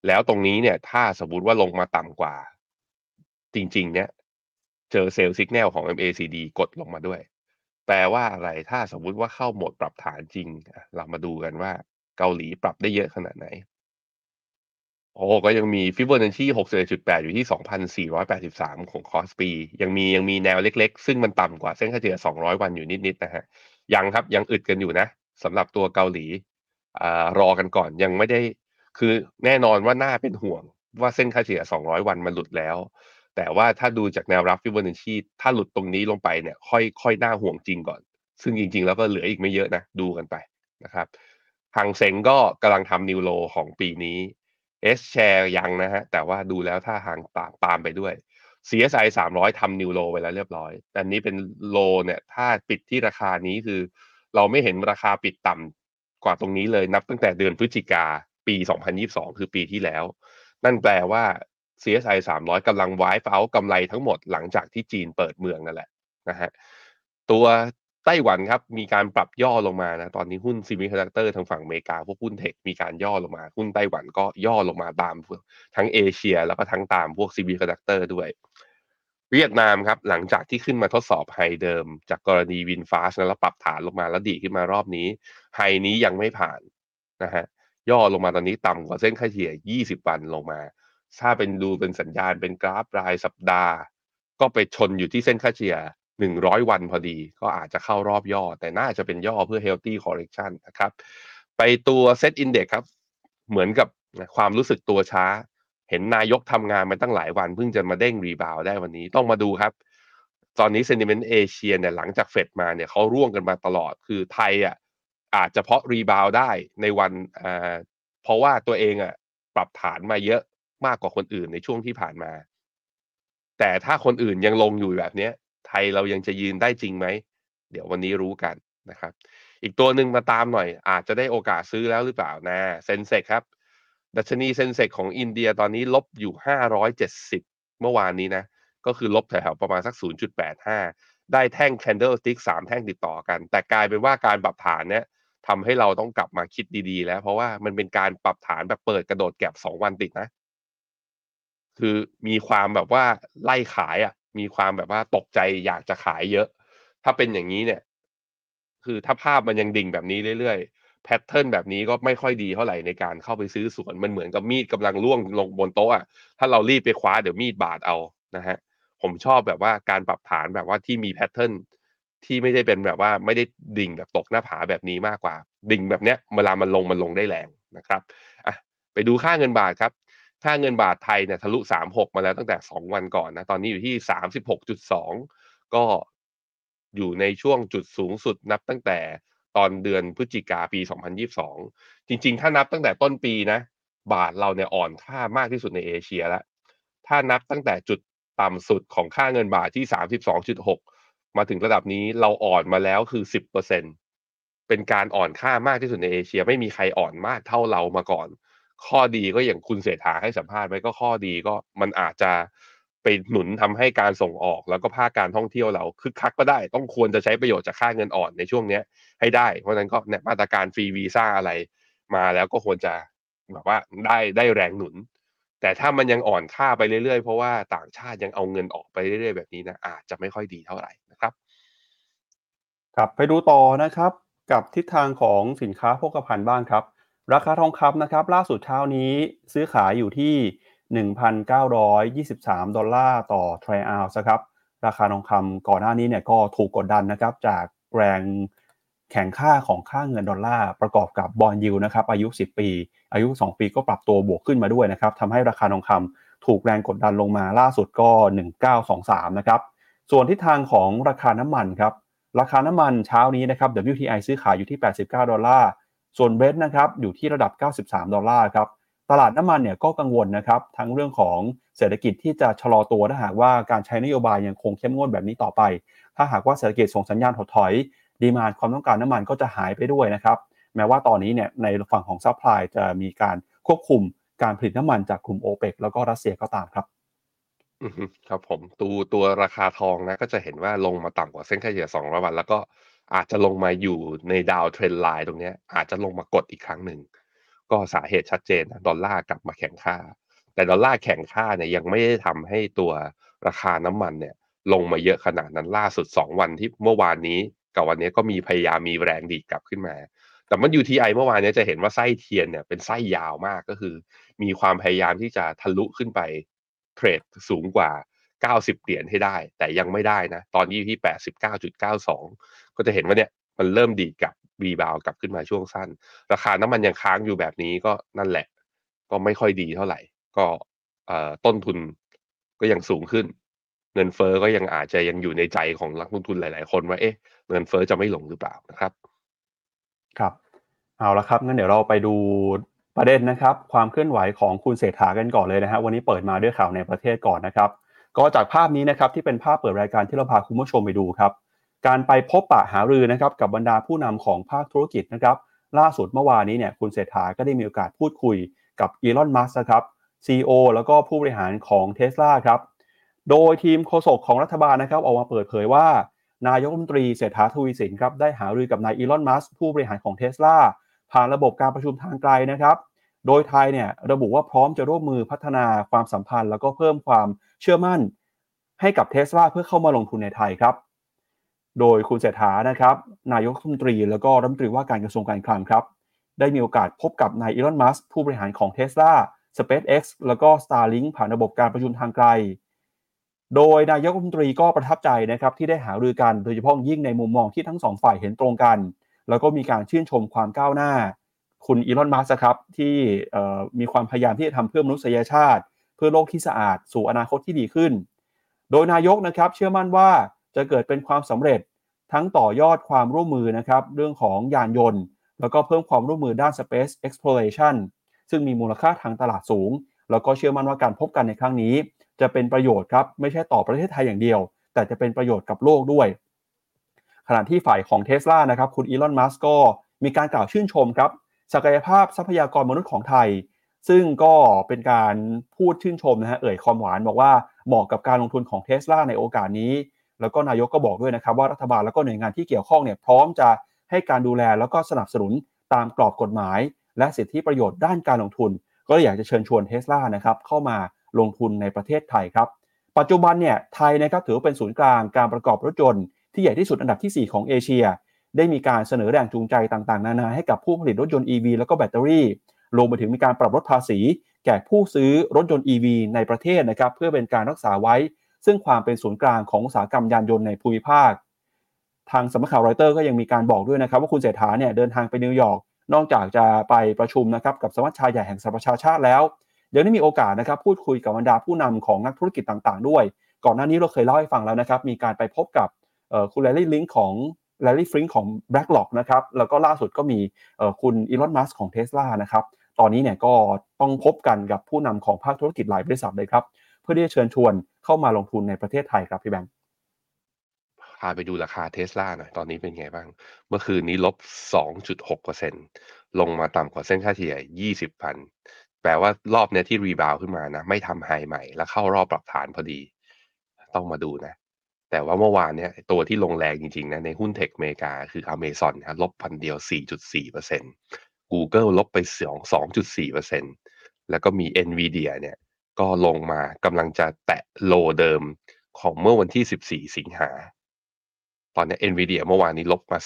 แล้วตรงนี้เนี่ยถ้าสมมติว่าลงมาต่ำกว่า จริง ๆ เนี่ย เจอเซลล์สัญญาณของ MACD กดลงมาด้วย แปลว่าอะไรถ้าสมมุติว่าเข้าโหมดปรับฐานจริง เรามาดูกันว่าเกาหลีปรับได้เยอะขนาดไหน โอ้ก็ยังมีฟิบ o นัชชี61.8อยู่ที่2,483ของคอสปี ยังมียังมีแนวเล็กๆ ซึ่งมันต่ำกว่าเส้นค่าเฉลี่ย200วันอยู่นิดๆนะฮะ ยังครับยังอึดกันอยู่นะสำหรับตัวเกาหลีอ่ารอกันก่อนยังไม่ได้ คือแน่นอนว่าน่าเป็นห่วงว่าเส้นค่าเฉลี่ย200 วันมันหลุดแล้ว แต่ว่าถ้าดูจากแนวรับฟิบ o นัชชีถ้าหลุดตรงนี้ลงไปเนี่ยค่อยค่อยน่าห่วงจริงก่อน ซึ่งจริง ๆ แล้วก็เหลืออีกไม่เยอะนะ ดูกันไปนะครับหางเซงก็กำลังทำนิวโลของปีนี้เอสแชร์ยังนะฮะ แต่ว่าดูแล้วถ้าหางตามตามไปด้วย CSI 300ทำนิวโลไปแล้วเรียบร้อยแต่นี้เป็นโลเนี่ยถ้าปิดที่ราคานี้คือ เราไม่เห็นราคาปิดต่ำกว่าตรงนี้เลยนับตั้งแต่เดือนพฤศจิกาปี 2022 คือปีที่แล้ว นั่นแปลว่า CSI 300กำลัง wipe out กำไรทั้งหมดหลังจากที่จีนเปิดเมืองนั่นแหละนะฮะตัวไต้หวันครับมีการปรับย่อลงมานะตอนนี้หุ้น semiconductor ทางฝั่งอเมริกาพวกหุ้น tech มีการย่อลงมา หุ้นไต้หวันก็ย่อลงมาตามทั้งเอเชีย แล้วก็ทั้งตามพวก semiconductor ด้วย เวียดนามครับหลังจากที่ขึ้นมาทดสอบ high เดิม จากกรณี VinFast แล้วปรับฐานลงมาแล้วดีดขึ้นมารอบนี้ไฮนี้ยังไม่ผ่านนะฮะย่อลงมาตอนนี้ต่ำกว่าเส้นค่าเฉลี่ย 20 วันลงมา ถ้าเป็นดูเป็นสัญญาณเป็นกราฟรายสัปดาห์ ก็ไปชนอยู่ที่เส้นค่าเฉลี่ย100 วันพอดี ก็อาจจะเข้ารอบย่อ แต่น่าจะเป็นย่อเพื่อ healthy correction นะครับ ไปตัว set index ครับ เหมือนกับความรู้สึกตัวช้า เห็นนายกทำงานมาตั้งหลายวัน เพิ่งจะมาเด้งรีบาวได้วันนี้ต้องมาดูครับ ตอนนี้ sentiment เอเชียเนี่ยหลังจากเฟดมาเนี่ยเขาร่วงกันมาตลอดคือไทยอะอาจจะเพาะรีบาวได้ในวันอ่าเพราะว่าตัวเองอะปรับฐานมาเยอะ มากกว่าคนอื่นในช่วงที่ผ่านมา แต่ถ้าคนอื่นยังลงอยู่แบบเนี้ย ไทยเรายังจะยืนได้จริงไหม เดี๋ยววันนี้รู้กันนะครับ อีกตัวหนึ่งมาตามหน่อย อาจจะได้โอกาสซื้อแล้วหรือเปล่านะเซนเซกครับ ดัชนีเซนเซกของอินเดียตอนนี้ลบอยู่ 570 เมื่อวานนี้นะ ก็คือลบแถวๆประมาณสัก 0.85 ได้แท่ง candle stick 3 แท่งติดต่อกัน แต่กลายเป็นว่าการปรับฐานเนี้ยทำให้เราต้องกลับมาคิดดีๆ แล้ว เพราะว่ามันเป็นการปรับฐานแบบเปิดกระโดดแก็บ2วันติดนะ คือมีความแบบว่าไล่ขายอะ มีความแบบว่าตกใจอยากจะขายเยอะ ถ้าเป็นอย่างนี้เนี่ย คือถ้าภาพมันยังดิ่งแบบนี้เรื่อยๆแพทเทิร์นแบบนี้ก็ไม่ค่อยดีเท่าไหร่ในการเข้าไปซื้อสวนมันเหมือนกับมีดกำลังล่วงลงบนโต๊ะอะถ้าเรารีบไปคว้าเดี๋ยวมีดบาดเอานะฮะผมชอบแบบว่าการปรับฐานแบบว่าที่มีแพทเทิร์นที่ไม่ได้เป็นแบบว่าไม่ได้ดิ่งแบบตกหน้าผาแบบนี้มากกว่า ดิ่งแบบเนี้ยเวลามันลงมันลงได้แรงนะครับอะไปดูค่าเงินบาทครับ ค่าเงินบาทไทยเนี่ยทะลุ 36 มาแล้วตั้งแต่ 2 วันก่อนนะ ตอนนี้อยู่ที่ 36.2 ก็อยู่ในช่วงจุดสูงสุดนับตั้งแต่ตอนเดือนพฤศจิกาปี 2022 จริงๆ ถ้านับตั้งแต่ต้นปีนะ บาทเราเนี่ยอ่อนค่ามากที่สุดในเอเชียแล้ว ถ้านับตั้งแต่จุดต่ำสุดของค่าเงินบาทที่ 32.6 มาถึงระดับนี้เราอ่อนมาแล้วคือ 10%เป็นการอ่อนค่ามากที่สุดในเอเชีย ไม่มีใครอ่อนมากเท่าเรามาก่อน ข้อดีก็อย่างคุณเศรษฐาให้สัมภาษณ์ไว้ก็ข้อดีก็มันอาจจะไปหนุนทำให้การส่งออกแล้วก็ภาคการท่องเที่ยวเราคึกคักก็ได้ ต้องควรจะใช้ประโยชน์จากค่าเงินอ่อนในช่วงเนี้ยให้ได้ เพราะฉะนั้นก็เนี่ยมาตรการฟรีวีซ่าอะไรมาแล้วก็ควรจะแบบว่าได้ได้แรงหนุน แต่ถ้ามันยังอ่อนค่าไปเรื่อยๆ เพราะว่าต่างชาติยังเอาเงินออกไปเรื่อยๆ แบบนี้นะอาจจะไม่ค่อยดีเท่าไหร่นะครับครับไปดูต่อนะครับ กับทิศทางของสินค้าโภคภัณฑ์บ้างครับ ราคาทองคำนะครับ ล่าสุดเช้านี้ซื้อขายอยู่ที่ 1,923 ดอลลาร์ต่อทรัลล์ครับราคาทองคำก่อนหน้านี้เนี่ยก็ถูกกดดันนะครับ จากแรงแข็งค่าของค่าเงินดอลลาร์ประกอบกับ bond yield นะครับอายุ 10 ปี อายุ 2 ปีก็ปรับตัวบวกขึ้นมาด้วยนะครับทำให้ราคาทองคำถูกแรงกดดันลงมาล่าสุดก็ 1923 นะครับส่วนทิศทางของราคาน้ำมันครับราคาน้ำมันเช้านี้นะครับ WTI ซื้อขายอยู่ที่ 89 ดอลลาร์ ส่วนเบรนท์นะครับอยู่ที่ระดับ 93 ดอลลาร์ครับตลาดน้ำมันเนี่ยก็กังวลนะครับทั้งเรื่องของเศรษฐกิจที่จะชะลอตัวถ้าหากว่าการใช้นโยบายยังคงเข้มงวดแบบนี้ต่อไป ถ้าหากว่าเศรษฐกิจส่งสัญญาณถดถอย demand ความต้องการน้ำมันก็จะหายไปด้วยนะครับแม้ว่าตอนนี้เนี่ยในฝั่งของ supply จะมีการควบคุมการผลิตน้ำมันจากกลุ่มโอเปกแล้วก็รัสเซียก็ตามครับครับผมตัวตัวราคาทองนะก็จะเห็นว่าลงมาต่ำกว่าเส้นค่าเฉลี่ย200วันแล้วก็ อาจจะลงมาอยู่ใน downtrend line ตรงนี้อาจจะลงมากดอีกครั้งหนึ่ง ก็สาเหตุชัดเจนนะดอลลาร์กลับมาแข็งค่า แต่ดอลลาร์แข็งค่าเนี่ยยังไม่ได้ทำให้ตัวราคาน้ำมันเนี่ยลงมาเยอะขนาดนั้นล่าสุด 2 วันที่เมื่อวานนี้กับวันนี้ก็มีพยายามมีแรงดีดกลับขึ้นมา แต่มัน UTI เมื่อวานนี้จะเห็นว่าไส้เทียนเนี่ยเป็นไส้ยาวมากก็คือ มีความพยายามที่จะทะลุขึ้นไปเทรดสูงกว่า 90 เหรียญให้ได้ แต่ยังไม่ได้นะ ตอนนี้อยู่ที่ 89.92 ก็จะเห็นว่าเนี่ยมันเริ่มดีกับรีบาวกลับขึ้นมาช่วงสั้น ราคาน้ำมันยังค้างอยู่แบบนี้ก็นั่นแหละ ก็ไม่ค่อยดีเท่าไหร่ ก็ต้นทุนก็ยังสูงขึ้น เงินเฟอ้อก็ยังอาจจะยังอยู่ในใจของนักลงทุนหลาย ๆ คนว่าเอ๊ะเงินเฟอ้อจะไม่ลงหรือเปล่านะครับ ครับเอาละครับงั้นเดี๋ยวเราไปดูประเด็นนะครับ ความเคลื่อนไหวของคุณเศรษฐากันก่อนเลยนะฮะวันนี้เปิดมาด้วยข่าวในประเทศก่อนนะครับ ก็จากภาพนี้นะครับที่เป็นภาพเปิดรายการที่เราพาคุณผู้ชมไปดูครับ การไปพบปะหารือนะครับกับบรรดาผู้นำของภาคธุรกิจนะครับ ล่าสุดเมื่อวานนี้เนี่ยคุณเศรษฐาก็ได้มีโอกาสพูดคุยกับอีลอนมัสก์ครับ CEO แล้วก็ผู้บริหารของเท s l a ครับ โดยทีมโฆษกของรัฐบาลนะครับออกมาเปิดเผยว่า นายกรัฐมนตรีเศรษฐาทวีสินครับได้หารือกับนายอีลอนมัสก์ผู้บริหารของเท s l a ผ่านระบบการประชุมทางไกลนะครับ โดยไทยเนี่ยระบุว่าพร้อมจะร่วมมือพัฒนาความสัมพันธ์ แล้วก็เพิ่มความเชื่อมั่น ให้กับเทสลาเพื่อเข้ามาลงทุนในไทยครับ โดยคุณเศรษฐานะครับ นายกรัฐมนตรี แล้วก็รัฐมนตรีว่าการกระทรวงการคลังครับ ได้มีโอกาสพบกับนายอีลอนมัสผู้บริหารของ Tesla SpaceX แล้วก็ Starlink ผ่านระบบการประชุมทางไกล โดยนายกรัฐมนตรีก็ประทับใจนะครับที่ได้หารือกันโดยเฉพาะยิ่งในมุมมองที่ทั้งสองฝ่ายเห็นตรงกัน แล้วก็มีการชื่นชมความก้าวหน้า คุณอีลอนมัสครับที่มีความพยายามที่จะทำเพื่อมนุษยชาติ เพื่อโลกที่สะอาดสู่อนาคตที่ดีขึ้น โดยนายกนะครับเชื่อมั่นว่าจะเกิดเป็นความสำเร็จทั้งต่อยอดความร่วมมือนะครับเรื่องของยานยนต์ แล้วก็เพิ่มความร่วมมือด้าน Space Exploration ซึ่งมีมูลค่าทางตลาดสูง แล้วก็เชื่อมั่นว่าการพบกันในครั้งนี้ จะเป็นประโยชน์ครับไม่ใช่ต่อประเทศไทยอย่างเดียว แต่จะเป็นประโยชน์กับโลกด้วย ขณะที่ฝ่ายของเท s l a นะครับคุณอีลอนมัสก์ก็มีการกล่าวชื่นชมครับ ศักยภาพทรัพยากรมนุษย์ของไทย ซึ่งก็เป็นการพูดชื่นชมนะฮะเอ่ยความหวานบอกว่าเหมาะกับการลงทุนของเท s l a ในโอกาสนี้ แล้วก็นายกก็บอกด้วยนะครับว่ารัฐบาลแล้วก็หน่วยงานที่เกี่ยวข้องเนี่ยพร้อมจะให้การดูแลแล้วก็สนับสนุนตามกรอบกฎหมาย และสิทธิประโยชน์ด้านการลงทุน ก็เลยอยากจะเชิญชวนเท s l a นะครับเข้ามาลงทุนในประเทศไทยครับปัจจุบันเนี่ยไทยนะครับถือว่าเป็นศูนย์กลางการประกอบรถยนต์ที่ใหญ่ที่สุดอันดับที่ 4 ของเอเชีย ได้มีการเสนอแรงจูงใจต่างๆ นานาให้กับผู้ผลิตรถยนต์ EV แล้วก็แบตเตอรี่รวมไปถึงมีการปรับลดภาษี แก่ผู้ซื้อรถยนต์ EV ในประเทศนะครับเพื่อเป็นการรักษาไว้ ซึ่งความเป็นศูนย์กลางของอุตสาหกรรมยานยนต์ในภูมิภาค ทางสำนักข่าวรอยเตอร์ก็ยังมีการบอกด้วยนะครับว่าคุณเศรษฐาเนี่ยเดินทางไปนิวยอร์กนอกจากจะไปประชุมนะครับกับสมัชชาใหญ่แห่งสหประชาชาติแล้วเดี๋ยวนี้มีโอกาสนะครับพูดคุยกับบรรดาผู้นำของนักธุรกิจต่างๆ ด้วย ก่อนหน้านี้เราเคยเล่าให้ฟังแล้วนะครับมีการไปพบกับคุณแลลี่ลิงของ แลลี่ฟริงของ BlackRock นะครับแล้วก็ล่าสุดก็มีคุณอีลอนมัสของ Tesla นะครับตอนนี้เนี่ยก็ต้องพบกันกับผู้นำของภาคธุรกิจหลายบริษัทเลยครับ เพื่อที่จะเชิญชวนเข้ามาลงทุนในประเทศไทยครับพี่แบงค์พาไปดูราคาเทสลาหน่อยตอนนี้เป็นไงบ้าง เมื่อคืนนี้ลบ 2.6%ลงมาต่ำกว่าเส้นค่าเฉลี่ย 20 พัน แปลว่ารอบนี้ที่รีบาวขึ้นมานะ ไม่ทำไฮใหม่ แล้วเข้ารอบปรับฐานพอดี ต้องมาดูนะ แต่ว่าเมื่อวานเนี่ยตัวที่ลงแรงจริงๆนะในหุ้นเทคอเมริกาคือ Amazon นะลบพันเดียว 4.4% Google ลบไป2.4%แล้วก็มี Nvidia เนี่ยก็ลงมากำลังจะแตะโลเดิมของเมื่อวันที่ 14 สิงหา ตอนนี้ Nvidia เมื่อวานนี้ลบมา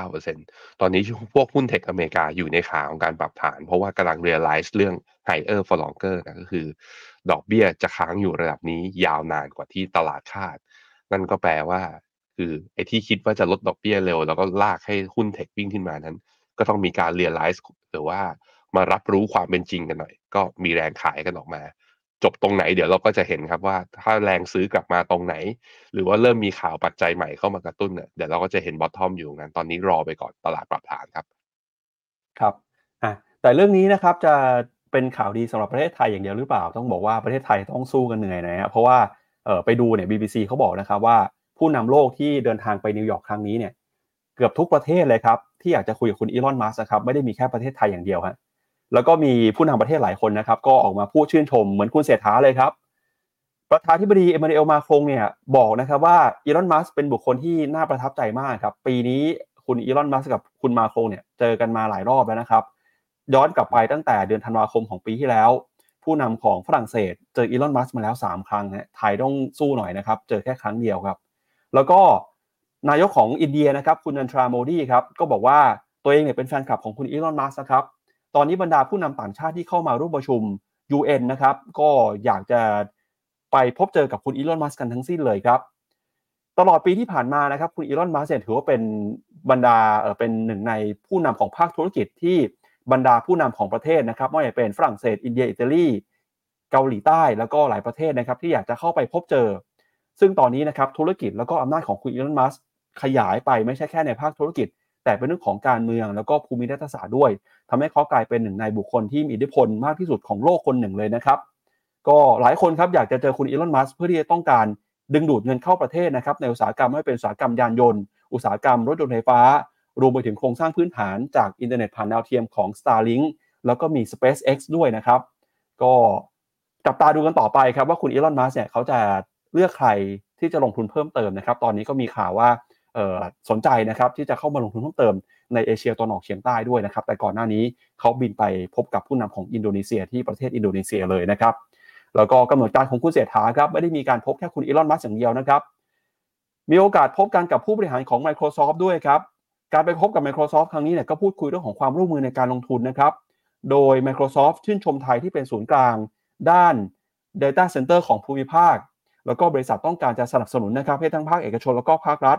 2.89%ตอนนี้พวกหุ้น tech อเมริกาอยู่ในขาของการปรับฐาน เพราะว่ากำลัง realize เรื่อง higher for longer นะก็คือ ดอกเบี้ยจะค้างอยู่ระดับนี้ยาวนานกว่าที่ตลาดคาด นั่นก็แปลว่า คือไอ้ที่คิดว่าจะลดดอกเบี้ยเร็ว แล้วก็ลากให้หุ้น tech วิ่งขึ้นมานั้น ก็ต้องมีการ realize หรือว่ามารับรู้ความเป็นจริงกันหน่อย ก็มีแรงขายกันออกมา จบตรงไหนเดี๋ยวเราก็จะเห็นครับว่าถ้าแรงซื้อกลับมาตรงไหน หรือว่าเริ่มมีข่าวปัจจัยใหม่เข้ามากระตุ้นเนี่ยเดี๋ยวเราก็จะเห็น bottom อยู่งั้นตอนนี้รอไปก่อนตลาดปรับฐานครับ ครับอะแต่เรื่องนี้นะครับจะเป็นข่าวดีสำหรับประเทศไทยอย่างเดียวหรือเปล่า ต้องบอกว่าประเทศไทยต้องสู้กันเหนื่อยนะฮะเพราะว่า ไปดูเนี่ย BBC เขาบอกนะครับว่าผู้นำโลกที่เดินทางไปนิวยอร์กครั้งนี้เนี่ยเกือบทุกประเทศเลยครับ ที่อยากจะคุยกับคุณอีลอนมัสก์ครับไม่ได้มีแค่ประเทศไทยอย่างเดียวฮะแล้วก็มีผู้นำประเทศหลายคนนะครับ ก็ออกมาพูดชื่นชมเหมือนคุณเศรษฐาเลยครับ ประธานธิบดีเอมานูเอลมาครงเนี่ยบอกนะครับว่าอีลอนมัสก์เป็นบุคคลที่น่าประทับใจมากครับ ปีนี้คุณอีลอนมัสก์กับคุณมาครงเนี่ยเจอกันมาหลายรอบแล้วนะครับ ย้อนกลับไปตั้งแต่เดือนธันวาคมของปีที่แล้ว ผู้นำของฝรั่งเศส เจออีลอนมัสก์มาแล้ว 3 ครั้งนะไทยต้องสู้หน่อยนะครับ เจอแค่ครั้งเดียวครับ แล้วก็นายกของอินเดียนะครับ คุณนันทราโมดีครับ ก็บอกว่าตัวเองเนี่ยเป็นแฟนคลับของคุณอีลอนมัสก์นะครับ ตอนนี้บรรดาผู้นำต่างชาติที่เข้ามาร่วมประชุม UN นะครับ ก็อยากจะไปพบเจอกับคุณอีลอนมัสกันทั้งสิ้นเลยครับ ตลอดปีที่ผ่านมานะครับ คุณอีลอนมัสก์ถือว่าเป็นบรรดาเออเป็นหนึ่งในผู้นำของภาคธุรกิจที่ บรรดาผู้นำของประเทศนะครับไม่ว่าจะเป็นฝรั่งเศส อินเดีย อิตาลี เกาหลีใต้ แล้วก็หลายประเทศนะครับที่อยากจะเข้าไปพบเจอ ซึ่งตอนนี้นะครับธุรกิจแล้วก็อำนาจของคุณอีลอน มัสขยายไปไม่ใช่แค่ในภาคธุรกิจ แต่เป็นเรื่องของการเมืองแล้วก็ภูมิรัฐศาสตร์ด้วยทำให้เขากลายเป็นหนึ่งในบุคคลที่มีอิทธิพลมากที่สุดของโลกคนหนึ่งเลยนะครับ ก็หลายคนครับอยากจะเจอคุณอีลอน มัสก์เพื่อที่จะต้องการดึงดูดเงินเข้าประเทศนะครับในอุตสาหกรรมไม่เป็นอุตสาหกรรมยานยนต์ อุตสาหกรรมรถยนต์ไฟฟ้า รวมไปถึงโครงสร้างพื้นฐานจากอินเทอร์เน็ตผ่านดาวเทียมของ Starlink แล้วก็มี SpaceX ด้วยนะครับ ก็จับตาดูกันต่อไปครับว่าคุณอีลอนมัสก์เนี่ยเขาจะเลือกใครที่จะลงทุนเพิ่มเติมนะครับ ตอนนี้ก็มีข่าวว่าสนใจนะครับที่จะเข้ามาลงทุนเพิ่มเติมในเอเชียตะวันออกเฉียงใต้ด้วยนะครับ แต่ก่อนหน้านี้เขาบินไปพบกับผู้นำของอินโดนีเซียที่ประเทศอินโดนีเซียเลยนะครับ แล้วก็กำหนดการของคุณเศรษฐาครับไม่ได้มีการพบแค่คุณอีลอนมัสก์อย่างเดียวนะครับ มีโอกาสพบกันกับผู้บริหารของ Microsoft ด้วยครับ การไปพบกับ Microsoft ครั้งนี้เนี่ยก็พูดคุยเรื่องของความร่วมมือในการลงทุนนะครับ โดย Microsoft ชื่นชมไทยที่เป็นศูนย์กลาง ด้าน Data Center ของภูมิภาค แล้วก็บริษัทต้องการจะสนับสนุนนะครับให้ทั้งภาคเอกชนแล้วก็ภาครัฐ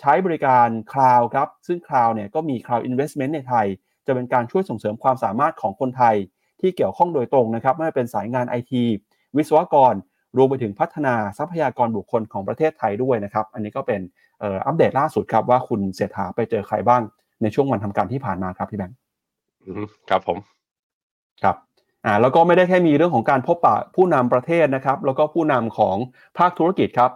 ใช้บริการ cloud ครับ ซึ่ง cloud เนี่ยก็มี Cloud Investment ในไทย จะเป็นการช่วยส่งเสริมความสามารถของคนไทย ที่เกี่ยวข้องโดยตรงนะครับไม่ว่าเป็นสายงาน IT วิศวกร รวมไปถึงพัฒนาทรัพยากรบุคคลของประเทศไทยด้วยนะครับ อันนี้ก็เป็นอัปเดตล่าสุดครับว่าคุณเศรษฐาไปเจอใครบ้างในช่วงวันทำการที่ผ่านมาครับพี่แบงค์ครับผมครับอ่าแล้วก็ไม่ได้แค่มีเรื่องของการพบปะผู้นำประเทศนะครับ แล้วก็ผู้นำของภาคธุรกิจครับ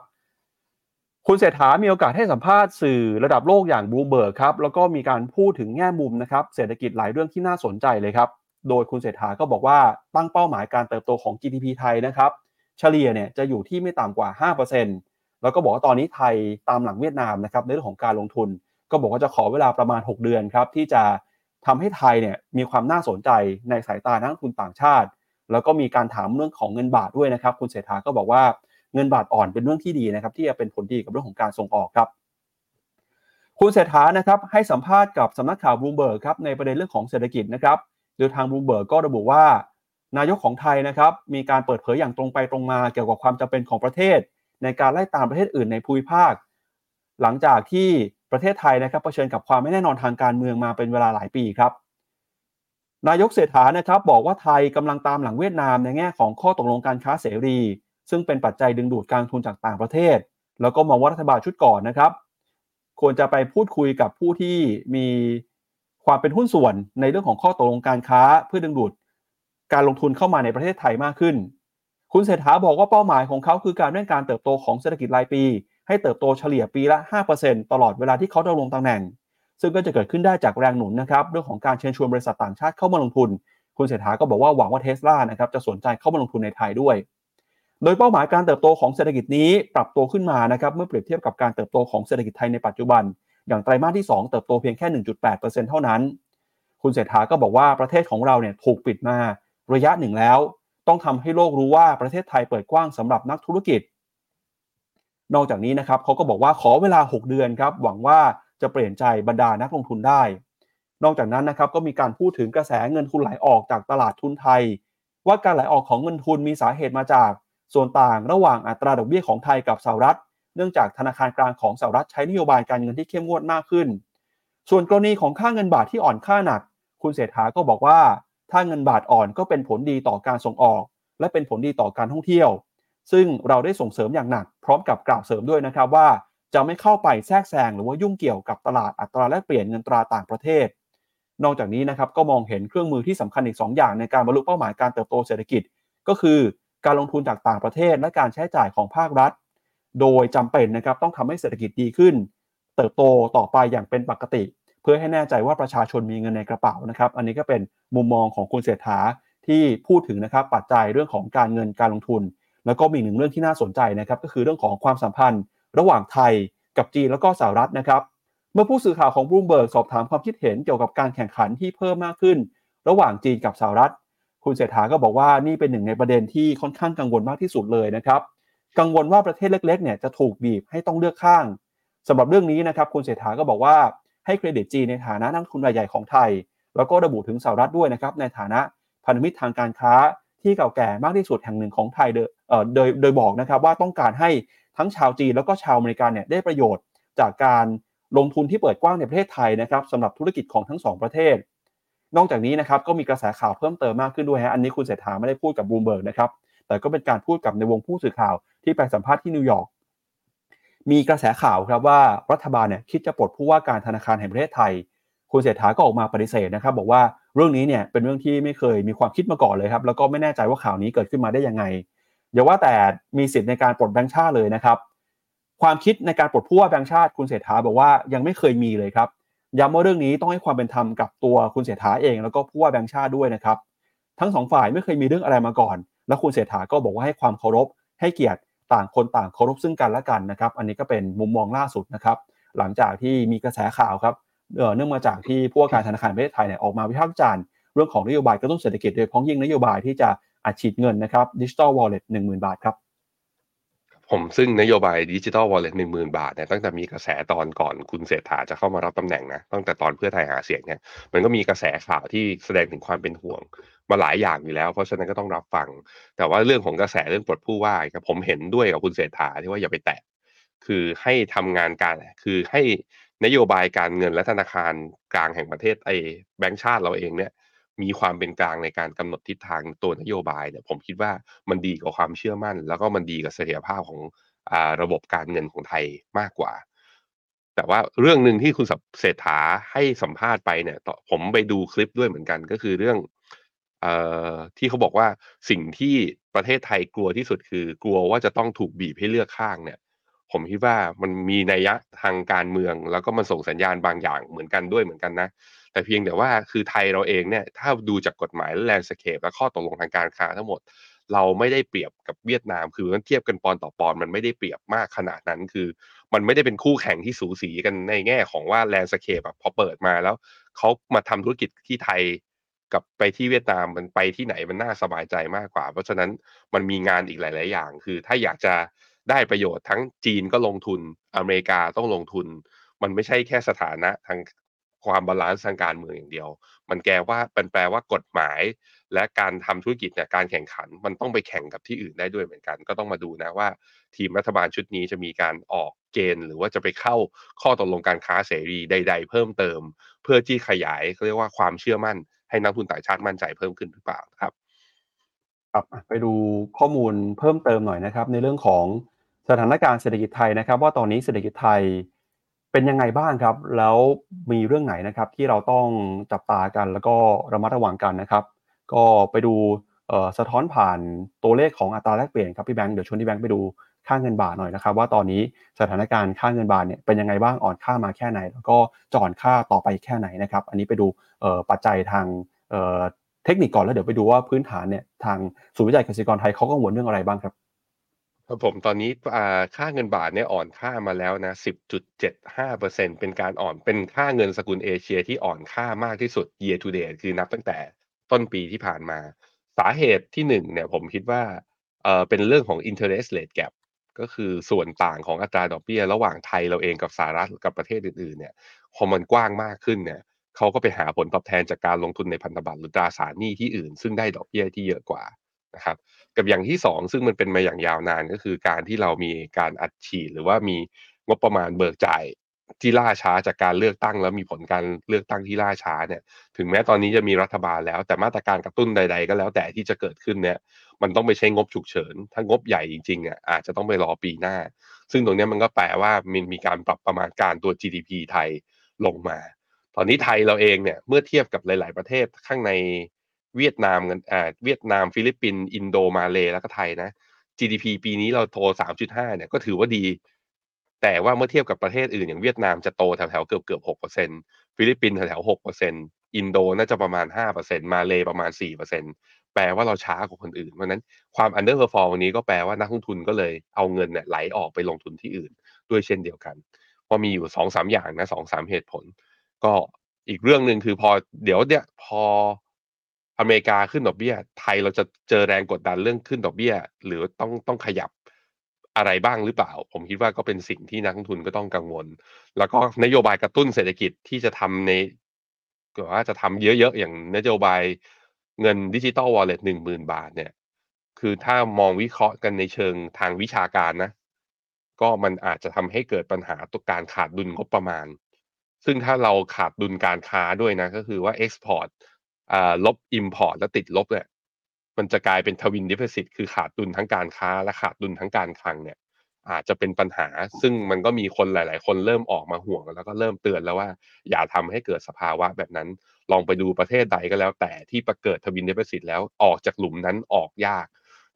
คุณเศรษฐามีโอกาสให้สัมภาษณ์สื่อระดับโลกอย่างบูเบิร์กครับแล้วก็มีการพูดถึงแง่มุมนะครับเศรษฐกิจหลายเรื่องที่น่าสนใจเลยครับ โดยคุณเศรษฐาก็บอกว่าตั้งเป้าหมายการเติบโตของ GDP ไทยนะครับ เฉลี่ยเนี่ยจะอยู่ที่ไม่ต่ำกว่า 5%แล้วก็บอกว่าตอนนี้ไทยตามหลังเวียดนามนะครับในเรื่องของการลงทุน ก็บอกว่าจะขอเวลาประมาณ 6 เดือนครับที่จะทำให้ไทยเนี่ยมีความน่าสนใจในสายตานักทุนต่างชาติ แล้วก็มีการถามเรื่องของเงินบาทด้วยนะครับ คุณเศรษฐาก็บอกว่าเงินบาทอ่อนเป็นเรื่องที่ดีนะครับ ที่จะเป็นผลดีกับเรื่องของการส่งออกครับ คุณเศรษฐานะครับให้สัมภาษณ์กับสำนักข่าวบลูเบิร์กครับในประเด็นเรื่องของเศรษฐกิจนะครับโดยทางบลูเบิร์กก็ระบุว่า นายกของไทยนะครับมีการเปิดเผยอย่างตรงไปตรงมาเกี่ยวกับความจำเป็นของประเทศ ในการไล่ตามประเทศอื่นในภูมิภาค หลังจากที่ประเทศไทยนะครับเผชิญกับความไม่แน่นอนทางการเมืองมาเป็นเวลาหลายปีครับ นายกเศรษฐานะครับบอกว่าไทยกำลังตามหลังเวียดนามในแง่ของข้อตกลงการค้าเสรี ซึ่งเป็นปัจจัยดึงดูดการทุนจากต่างประเทศ แล้วก็มองว่ารัฐบาลชุดก่อนนะครับ ควรจะไปพูดคุยกับผู้ที่มีความเป็นหุ้นส่วนในเรื่องของข้อตกลงการค้าเพื่อดึงดูด การลงทุนเข้ามาในประเทศไทยมากขึ้น คุณเศรษฐาบอกว่าเป้าหมายของเขาคือการเร่งการเติบโตของเศรษฐกิจรายปี ให้เติบโตเฉลี่ยปีละ 5%ตลอดเวลาที่เขาดำรงตำแหน่ง ซึ่งก็จะเกิดขึ้นได้จากแรงหนุนนะครับเรื่องของการเชิญชวนบริษัทต่างชาติเข้ามาลงทุน คุณเศรษฐาก็บอกว่าหวังว่าเทสลานะครับจะสนใจเข้ามาลงทุนในไทยด้วย โดยเป้าหมายการเติบโตของเศรษฐกิจนี้ปรับตัวขึ้นมานะครับเมื่อเปรียบเทียบกับการเติบโตของเศรษฐกิจไทยในปัจจุบัน อย่างไตรมาสที่ 2 เติบโตเพียงแค่ 1.8%เท่านั้น คุณเศรษฐาก็บอกว่าประเทศของเราเนี่ยถูกปิดมา ระยะหนึ่งแล้ว ต้องทำให้โลกรู้ว่าประเทศไทยเปิดกว้างสำหรับนักธุรกิจ นอกจากนี้นะครับเขาก็บอกว่าขอเวลา 6 เดือนครับหวังว่าจะเปลี่ยนใจบรรดานักลงทุนได้ นอกจากนั้นนะครับก็มีการพูดถึงกระแสเงินทุนไหลออกจากตลาดทุนไทย ว่าการไหลออกของเงินทุนมีสาเหตุมาจากส่วนต่างระหว่างอัตราดอกเบี้ยของไทยกับสหรัฐ เนื่องจากธนาคารกลางของสหรัฐใช้นโยบายการเงินที่เข้มงวดมากขึ้น ส่วนกรณีของค่าเงินบาทที่อ่อนค่าหนัก คุณเศรษฐาก็บอกว่า ถ้าเงินบาทอ่อนก็เป็นผลดีต่อการส่งออก และเป็นผลดีต่อการท่องเที่ยว ซึ่งเราได้ส่งเสริมอย่างหนัก พร้อมกับกล่าวเสริมด้วยนะครับว่า จะไม่เข้าไปแทรกแซงหรือว่ายุ่งเกี่ยวกับตลาดอัตราแลกเปลี่ยนเงินตราต่างประเทศ นอกจากนี้นะครับก็มองเห็นเครื่องมือที่สำคัญอีก 2 อย่างในการบรรลุเป้าหมายการเติบโตเศรษฐกิจ ก็คือการลงทุนจากต่างประเทศและการใช้จ่ายของภาครัฐ โดยจำเป็นนะครับต้องทำให้เศรษฐกิจดีขึ้น เติบโตต่อไปอย่างเป็นปกติ เพื่อให้แน่ใจว่าประชาชนมีเงินในกระเป๋านะครับ อันนี้ก็เป็นมุมมองของคุณเศรษฐาที่พูดถึงนะครับปัจจัยเรื่องของการเงินการลงทุน แล้วก็มีหนึ่งเรื่องที่น่าสนใจนะครับ ก็คือเรื่องของความสัมพันธ์ ระหว่างไทยกับจีนแล้วก็สหรัฐนะครับ เมื่อผู้สื่อข่าวของบลูมเบิร์กสอบถามความคิดเห็นเกี่ยวกับการแข่งขันที่เพิ่มมากขึ้น ระหว่างจีนกับสหรัฐ คุณเศรษฐาก็บอกว่านี่เป็นหนึ่งในประเด็นที่ค่อนข้างกังวลมากที่สุดเลยนะครับ กังวลว่าประเทศเล็กๆเนี่ยจะถูกบีบให้ต้องเลือกข้างสำหรับเรื่องนี้นะครับ คุณเศรษฐาก็บอกว่า ให้เครดิตจีนในฐานะนักทุนรายใหญ่ของไทย แล้วก็ระบุถึงสหรัฐด้วยนะครับในฐานะพันธมิตรทางการค้าที่เก่าแก่มากที่สุดแห่งหนึ่งของไทยโดยโดยโดยบอกนะครับว่าต้องการให้ทั้งชาวจีนแล้วก็ชาวอเมริกันเนี่ยได้ประโยชน์จากการลงทุนที่เปิดกว้างในประเทศไทยนะครับสำหรับธุรกิจของทั้งสองประเทศ นอกจากนี้นะครับก็มีกระแสข่าวเพิ่มเติมมากขึ้นด้วยฮะอันนี้คุณเศรษฐาไม่ได้พูดกับบูมเบิร์กนะครับแต่ก็เป็นการพูดกับในวงผู้สื่อข่าวที่ไปสัมภาษณ์ที่นิวยอร์ก มีกระแสข่าวครับว่ารัฐบาลเนี่ยคิดจะปลดผู้ว่าการธนาคารแห่งประเทศไทย คุณเศรษฐาก็ออกมาปฏิเสธนะครับ บอกว่าเรื่องนี้เนี่ยเป็นเรื่องที่ไม่เคยมีความคิดมาก่อนเลยครับ แล้วก็ไม่แน่ใจว่าข่าวนี้เกิดขึ้นมาได้ยังไงอย่าว่าแต่มีสิทธิ์ในการปลดแบงค์ชาติเลยนะครับ ความคิดในการปลดผู้ว่าแบงค์ชาติ คุณเศรษฐาบอกว่ายังไม่เคยมีเลยครับย้ำว่าเรื่องนี้ต้องให้ความเป็นธรรมกับตัวคุณเศรษฐาเอง แล้วก็ผู้ว่าแบงค์ชาติด้วยนะครับ ทั้งสองฝ่ายไม่เคยมีเรื่องอะไรมาก่อน แล้วคุณเศรษฐาก็บอกว่าให้ความเคารพให้เกียรติ ต่างคนต่างเคารพซึ่งกันและกันนะครับ อันนี้ก็เป็นมุมมองล่าสุดนะครับ หลังจากที่มีกระแสข่าวครับเนื่องมาจากที่ผู้ว่าการธนาคารประเทศไทยเนี่ยออกมาวิพากษ์วิจารณ์เรื่องของนโยบายกระตุ้นเศรษฐกิจโดยพ้องยิ่งนโยบายที่จะอัดฉีดเงินนะครับดิจิทัลวอลเล็ตหนึ่งหมื่นบาทครับผมซึ่งนโยบายดิจิทัลวอลเล็ตหนึ่งหมื่นบาทเนี่ยตั้งแต่มีกระแสตอนก่อนคุณเศรษฐาจะเข้ามารับตำแหน่งนะตั้งแต่ตอนเพื่อไทยหาเสียงเนี่ยมันก็มีกระแสข่าวที่แสดงถึงความเป็นห่วง มาหลายอย่างอยู่แล้ว เพราะฉะนั้นก็ต้องรับฟัง แต่ว่าเรื่องของกระแสเรื่องปลดผู้ว่าครับผมเห็นด้วยกับคุณเศรษฐาที่ว่าอย่าไปแตะคือให้ทำงานการคือให้นโยบายการเงินและธนาคารกลางแห่งประเทศไอ้แบงก์ชาติเราเองเนี่ยมีความเป็นกลางในการกำหนดทิศทางตัวนโยบายเนี่ยผมคิดว่ามันดีกับความเชื่อมั่น แล้วก็มันดีกับเสถียรภาพของอระบบการเงินของไทยมากกว่า แต่ว่าเรื่องหนึ่งที่คุณเศรษฐาให้สัมภาษณ์ไปเนี่ยผมไปดูคลิปด้วยเหมือนกันก็คือเรื่อง ที่เขาบอกว่าสิ่งที่ประเทศไทยกลัวที่สุดคือ กลัวว่าจะต้องถูกบีบให้เลือกข้างเนี่ย ผมคิดว่ามันมีนัยยะทางการเมือง แล้วก็มันส่งสัญญาณบางอย่างเหมือนกันด้วยเหมือนกันนะ แต่เพียงแต่ว่าคือไทยเราเองเนี่ยถ้าดูจากกฎหมายและแลนด์สเคปและข้อตกลงทางการค้าทั้งหมด เราไม่ได้เปรียบกับเวียดนาม คือมันเทียบกันปอนด์ต่อปอนด์มันไม่ได้เปรียบมากขนาดนั้นคือ มันไม่ได้เป็นคู่แข่งที่สูสีกันในแง่ของว่า landscape แบบพอเปิดมาแล้วเขามาทำธุรกิจที่ไทย กับไปที่เวียดนามมันไปที่ไหนมันน่าสบายใจมากกว่า เพราะฉะนั้นมันมีงานอีกหลาย ๆ อย่าง คือถ้าอยากจะได้ประโยชน์ทั้งจีนก็ลงทุนอเมริกาต้องลงทุน มันไม่ใช่แค่สถานะทางความ balance ทางการเมืองอย่างเดียว มันแกว่าเป็นแปลว่ากฎหมาย และการทำธุรกิจเนี่ยการแข่งขัน มันต้องไปแข่งกับที่อื่นได้ด้วยเหมือนกัน ก็ต้องมาดูนะว่า ทีมรัฐบาลชุดนี้จะมีการออกเกณฑ์ หรือว่าจะไปเข้าข้อตกลงการค้าเสรีใด ๆ เพิ่มเติม เพื่อที่ขยายเขาเรียกว่าความเชื่อมั่น ให้นักทุนต่างชาติมั่นใจเพิ่มขึ้นหรือเปล่าครับครับไปดูข้อมูลเพิ่มเติมหน่อยนะครับ ในเรื่องของสถานการณ์เศรษฐกิจไทยนะครับ ว่าตอนนี้เศรษฐกิจไทยเป็นยังไงบ้างครับ แล้วมีเรื่องไหนนะครับที่เราต้องจับตากันแล้วก็ระมัดระวังกันนะครับ ก็ไปดูสะท้อนผ่านตัวเลขของอัตราแลกเปลี่ยนครับพี่แบงค์เดี๋ยวชวนที่แบงค์ไปดู ค่าเงินบาทหน่อยนะครับ ว่าตอนนี้สถานการณ์ค่าเงินบาทเนี่ยเป็นยังไงบ้างอ่อนค่ามาแค่ไหน แล้วก็จะอ่อนค่าต่อไปแค่ไหนนะครับ อันนี้ไปดูปัจจัยทางเทคนิคก่อนแล้วเดี๋ยวไปดูว่าพื้นฐานเนี่ยทางศูนย์วิจัยเกษตรกรไทยเขากังวลเรื่องอะไรบ้างครับครับผมตอนนี้ค่าเงินบาทเนี่ยอ่อนค่ามาแล้วนะ 10.75%เป็นการอ่อนเป็นค่าเงินสกุลเอเชียที่อ่อนค่ามากที่สุด year to date คือนับตั้งแต่ต้นปีที่ผ่านมา สาเหตุที่หนึ่งเนี่ยผมคิดว่าเออเป็นเรื่องของ interest rate gap ก็คือส่วนต่างของอัตราดอกเบี้ย ระหว่างไทยเราเองกับสหรัฐกับประเทศอื่นๆเนี่ยพอมันกว้างมากขึ้นเนี่ยเขาก็ไปหาผลตอบแทนจากการลงทุนในพันธบัตรหรือตราสารหนี้ที่อื่น ซึ่งได้ดอกเบี้ยที่เยอะกว่านะครับกับอย่างที่สองซึ่งมันเป็นมาอย่างยาวนานก็คือการที่เรามีการอัดฉีดหรือว่ามีงบประมาณเบิกจ่ายที่ล่าช้าจากการเลือกตั้งแล้วมีผลการเลือกตั้งที่ล่าช้าเนี่ย ถึงแม้ตอนนี้จะมีรัฐบาลแล้ว แต่มาตรการกระตุ้นใด ๆ ก็แล้วแต่ที่จะเกิดขึ้นเนี่ย มันต้องไปใช้งบฉุกเฉิน ถ้างบใหญ่จริงๆอะอาจจะต้องไปรอปีหน้า ซึ่งตรงนี้มันก็แปลว่ามันมีการปรับประมาณการตัว GDP ไทยลงมา ตอนนี้ไทยเราเองเนี่ยเมื่อเทียบกับหลาย ๆ ประเทศข้างในเวียดนามกันอ่าเวียดนามฟิลิปปินส์อินโดมาเลแล้วก็ไทยนะ GDP ปีนี้เราโต 3.5 เนี่ยก็ถือว่าดี แต่ว่าเมื่อเทียบกับประเทศอื่นอย่างเวียดนามจะโตแถวๆเกือบเกือบ6%ฟิลิปปินส์แถวๆ6%อินโดน่าจะประมาณ5%มาเลประมาณ4% แปลว่าเราช้ากว่าคนอื่นเพราะนั้นความ underperform วันนี้ก็แปลว่านักลงทุนก็เลยเอาเงินเนี่ยไหลออกไปลงทุนที่อื่น ด้วยเช่นเดียวกันเพราะมีอยู่สองสามอย่างนะสองสามเหตุผล ก็อีกเรื่องหนึ่งคือพอเดี๋ยวเนี่ยพออเมริกาขึ้นดอกเบี้ย ไทยเราจะเจอแรงกดดันเรื่องขึ้นดอกเบี้ย หรือต้องต้องขยับอะไรบ้างหรือเปล่า ผมคิดว่าก็เป็นสิ่งที่นักลงทุนก็ต้องกังวล แล้วก็นโยบายกระตุ้นเศรษฐกิจที่จะทำในก็ว่าจะทำเยอะๆอย่างนโยบาย เงินดิจิตอลวอลเล็ตหนึ่งหมื่นบาทเนี่ย คือถ้ามองวิเคราะห์กันในเชิงทางวิชาการนะ ก็มันอาจจะทำให้เกิดปัญหาตัวการขาดดุลงบประมาณ ซึ่งถ้าเราขาดดุลการค้าด้วยนะ ก็คือว่า export ลบ import แล้วติดลบเนี่ยมันจะกลายเป็นทวินดิฟเ i ิตคือขาดดุลทั้งการค้าและขาดดุลทั้งการคลังเนี่ย อาจจะเป็นปัญหา ซึ่งมันก็มีคนหลาย ๆ คนเริ่มออกมาห่วงแล้วก็เริ่มเตือนแล้วว่า อย่าทำให้เกิดสภาวะแบบนั้น ลองไปดูประเทศใดก็แล้ว แต่ที่ประเกิดทวินเดิฟเ i ิตแล้วออกจากหลุมนั้นออกยาก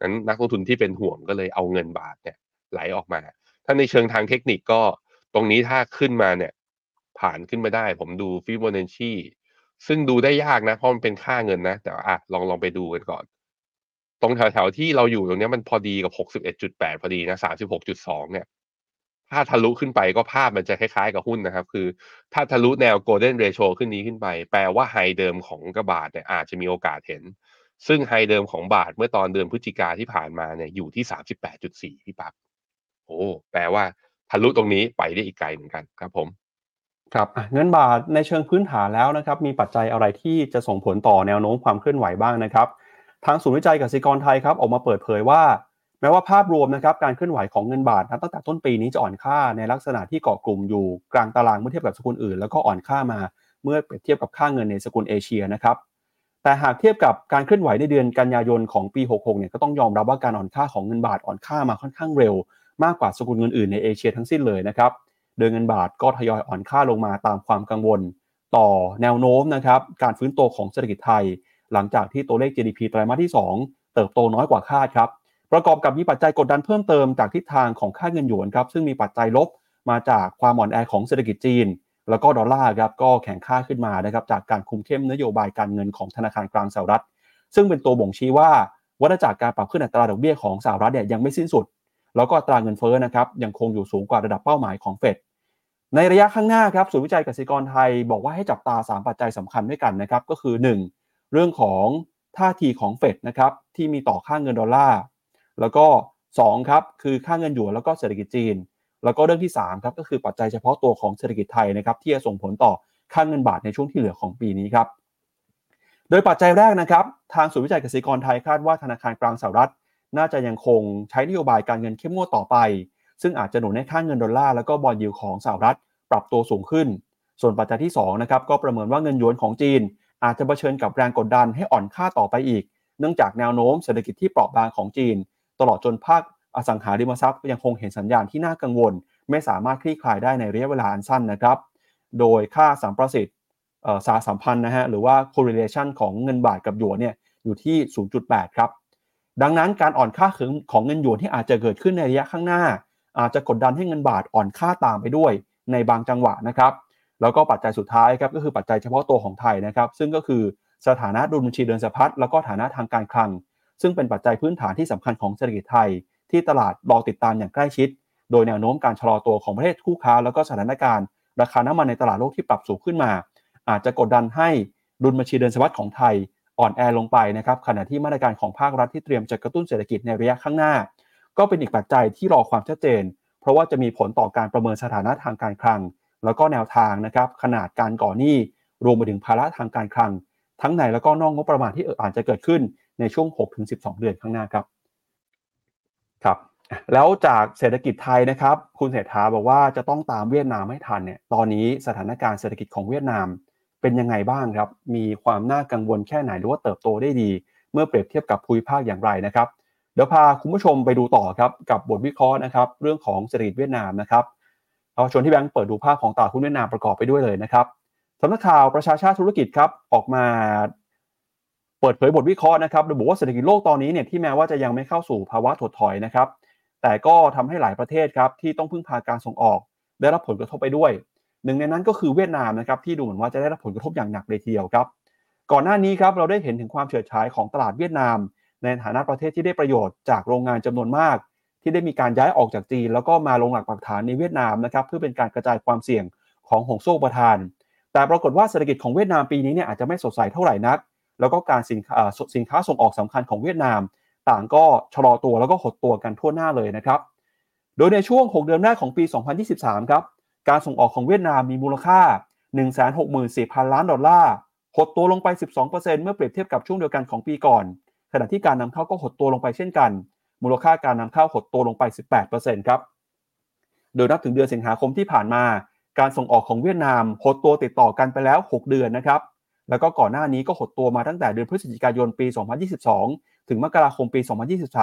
นั้นนักลงทุนที่เป็นห่วงก็เลยเอาเงินบาทเนี่ยไหลออกมา ถ้าในเชิงทางเทคนิคก็ตรงนี้ถ้าขึ้นมาเนี่ยผ่านขึ้นมาได้ ผมดูฟิโบนัชชีซึ่งดูได้ยากนะเพราะมันเป็นค่าเงินนะ แต่อะลองลองไปดูกันก่อน ตรงแถวๆที่เราอยู่ตรงนี้มันพอดีกับ 61.8 พอดีนะ 36.2 เนี่ย ถ้าทะลุขึ้นไปก็ภาพมันจะคล้ายๆกับหุ้นนะครับ คือ ถ้าทะลุแนว golden ratio ขึ้นนี้ขึ้นไป แปลว่าไฮเดิมของกระบาทเนี่ยอาจจะมีโอกาสเห็น ซึ่งไฮเดิมของบาทเมื่อตอนเดือนพฤศจิกาที่ผ่านมาเนี่ยอยู่ที่ 38.4 พี่ปั๊บโอ้แปลว่าทะลุตรงนี้ไปได้อีกไกลเหมือนกันครับผมครับเงินบาทในเชิงพื้นฐานแล้วนะครับ มีปัจจัยอะไรที่จะส่งผลต่อแนวโน้มความเคลื่อนไหวบ้างนะครับ ทางศูนย์วิจัยกสิกรไทยครับออกมาเปิดเผยว่า แม้ว่าภาพรวมนะครับการเคลื่อนไหวของเงินบาทนับตั้งแต่ต้นปีนี้จะอ่อนค่าในลักษณะที่เกาะกลุ่มอยู่กลางตารางเมื่อเทียบกับสกุลอื่น แล้วก็อ่อนค่ามาเมื่อเปรียบเทียบกับค่าเงินในสกุลเอเชียนะครับแต่หากเทียบกับการเคลื่อนไหวในเดือนกันยายนของปี 66 เนี่ยก็ต้องยอมรับว่าการอ่อนค่าของเงินบาทอ่อนค่ามาค่อนข้างเร็ว มากกว่าสกุลเงินอื่นในเอเชียทั้งสิ้นเลยนะครับ โดยเงินบาทก็ทยอยอ่อนค่าลงมาตามความกังวล ต่อแนวโน้มนะครับการฟื้นตัวของเศรษฐกิจไทย หลังจากที่ตัวเลข GDP ไตรมาสที่ 2 เติบโตน้อยกว่าคาดครับ ประกอบกับมีปัจจัยกดดันเพิ่มเติมจากทิศทางของค่าเงินหยวนครับซึ่งมีปัจจัยลบมาจากความอ่อนแอของเศรษฐกิจจีน แล้วก็ดอลลาร์ครับก็แข็งค่าขึ้นมานะครับจากการคุมเข้มนโยบายการเงินของธนาคารกลางสหรัฐ ซึ่งเป็นตัวบ่งชี้ว่าวัฏจักรการปรับขึ้นอัตราดอกเบี้ยของสหรัฐเนี่ยยังไม่สิ้นสุด แล้วก็อัตราเงินเฟ้อนะครับยังคงอยู่สูงกว่าระดับเป้าหมายของเฟดในระยะข้างหน้าครับศูนย์วิจัยกสิกรไทยบอกว่าให้จับตา 3 ปัจจัยสำคัญด้วยกันนะครับก็คือ 1. เรื่องของท่าทีของเฟดนะครับที่มีต่อค่าเงินดอลลาร์แล้วก็2ครับคือค่าเงินหยวนแล้วก็เศรษฐกิจจีน แล้วก็เรื่องที่3ครับก็คือปัจจัยเฉพาะตัวของเศรษฐกิจไทยนะครับที่จะส่งผลต่อค่าเงินบาทในช่วงที่เหลือของปีนี้ครับโดยปัจจัยแรกนะครับทางศูนย์วิจัยเกสิกรไทยคาดว่าธนาคารกลางสหรัฐ น่าจะยังคงใช้นโยบายการเงินเข้มงวดต่อไป ซึ่งอาจจะหนุนให้ค่าเงินดอลลาร์แล้วก็บอลยิวของสหรัฐ ปรับตัวสูงขึ้น ส่วนปัจจัยที่2นะครับก็ประเมินว่าเงินหยวนของจีน อาจจะเผชิญกับแรงกดดันให้อ่อนค่าต่อไปอีก เนื่องจากแนวโน้มเศรษฐกิจที่เปราะบางของจีน ตลอดจนภาคอสังหาริมทรัพย์ยังคงเห็นสัญญาณที่น่ากังวล ไม่สามารถคลี่คลายได้ในระยะเวลาอันสั้นนะครับ โดยค่าสัมประสิทธิ์สาสัมพันธ์นะฮะหรือว่า correlation ของเงินบาทกับหยวนเนี่ยอยู่ที่ 0.8 ครับ ดังนั้นการอ่อนค่าของเงินหยวนที่อาจจะเกิดขึ้นในระยะข้างหน้า อาจจะกดดันให้เงินบาทอ่อนค่าตามไปด้วยในบางจังหวะนะครับ แล้วก็ปัจจัยสุดท้ายครับก็คือปัจจัยเฉพาะตัวของไทยนะครับซึ่งก็คือสถานะดุลบัญชีเดินสะพัดแล้วก็ฐานะทางการคลัง ซึ่งเป็นปัจจัยพื้นฐานที่สำคัญของเศรษฐกิจไทย ที่ตลาดรอติดตามอย่างใกล้ชิด โดยแนวโน้มการชะลอตัวของประเทศคู่ค้า แล้วก็สถานการณ์ ราคาน้ำมันในตลาดโลกที่ปรับสูงขึ้นมา อาจจะกดดันให้ดุลบัญชีเดินสะพัดของไทยอ่อนแอลงไปนะครับขณะที่มาตรการของภาครัฐที่เตรียมจะกระตุ้นเศรษฐกิจในระยะข้างหน้า ก็เป็นอีกปัจจัยที่รอความชัดเจน เพราะว่าจะมีผลต่อการประเมินสถานะทางการคลัง แล้วก็แนวทางนะครับขนาดการก่อหนี้รวมไปถึงภาระทางการคลัง ทั้งในแล้วก็นอกงบประมาณที่อาจจะเกิดขึ้นในช่วง 6-12 เดือนข้างหน้าครับครับแล้วจากเศรษฐกิจไทยนะครับ คุณเศรษฐาบอกว่าจะต้องตามเวียดนามให้ทันเนี่ยตอนนี้สถานการณ์เศรษฐกิจของเวียดนามเป็นยังไงบ้างครับ มีความน่ากังวลแค่ไหนหรือว่าเติบโตได้ดี เมื่อเปรียบเทียบกับภูมิภาคอย่างไรนะครับ เดี๋ยวพาคุณผู้ชมไปดูต่อครับกับบทวิเคราะห์นะครับ เรื่องของเศรษฐกิจเวียดนามนะครับ เอาชวนที่แบงค์เปิดดูภาพของตลาดหุ้นเวียดนามประกอบไปด้วยเลยนะครับสำนักข่าวประชาชาติธุรกิจครับออกมาเปิดเผยบทวิเคราะห์นะครับโดยบอกว่าเศรษฐกิจโลกตอนนี้เนี่ยที่แม้ว่าจะยังไม่เข้าสู่ภาวะถดถอยนะครับ แต่ก็ทำให้หลายประเทศครับที่ต้องพึ่งพาการส่งออก ได้รับผลกระทบไปด้วย หนึ่งในนั้นก็คือเวียดนามนะครับที่ดูเหมือนว่าจะได้รับผลกระทบอย่างหนักเลยทีเดียวครับ ก่อนหน้านี้ครับเราได้เห็นถึงความเฉิดฉายของตลาดเวียดนาม ในฐานะประเทศที่ได้ประโยชน์จากโรงงานจำนวนมาก ที่ได้มีการย้ายออกจากจีน แล้วก็มาลงหลักปักฐานในเวียดนามนะครับเพื่อเป็นการกระจายความเสี่ยงของห่วงโซ่ประทาน แต่ปรากฏว่าเศรษฐกิจของเวียดนามปีนี้เนี่ยอาจจะไม่สดใสเท่าไหร่นัก แล้วก็การสินค้าสินค้าส่งออกสำคัญของเวียดนาม ต่างก็ชะลอตัวแล้วก็หดตัวกันทั่วหน้าเลยนะครับโดยในช่วง 6 เดือนแรกของปี 2023 ครับการส่งออกของเวียดนามมีมูลค่า 164,000 ล้านดอลลาร์หดตัวลงไป 12%เมื่อเปรียบเทียบกับช่วงเดียวกันของปีก่อน ขณะที่การนำเข้าก็หดตัวลงไปเช่นกัน มูลค่าการนำเข้าหดตัวลงไป 18%ครับ โดยนับถึงเดือนสิงหาคมที่ผ่านมา การส่งออกของเวียดนามหดตัวติดต่อกันไปแล้ว 6 เดือนนะครับ แล้วก็ก่อนหน้านี้ก็หดตัวมาตั้งแต่เดือนพฤศจิกายนปี 2022 ถึงมกราคมปี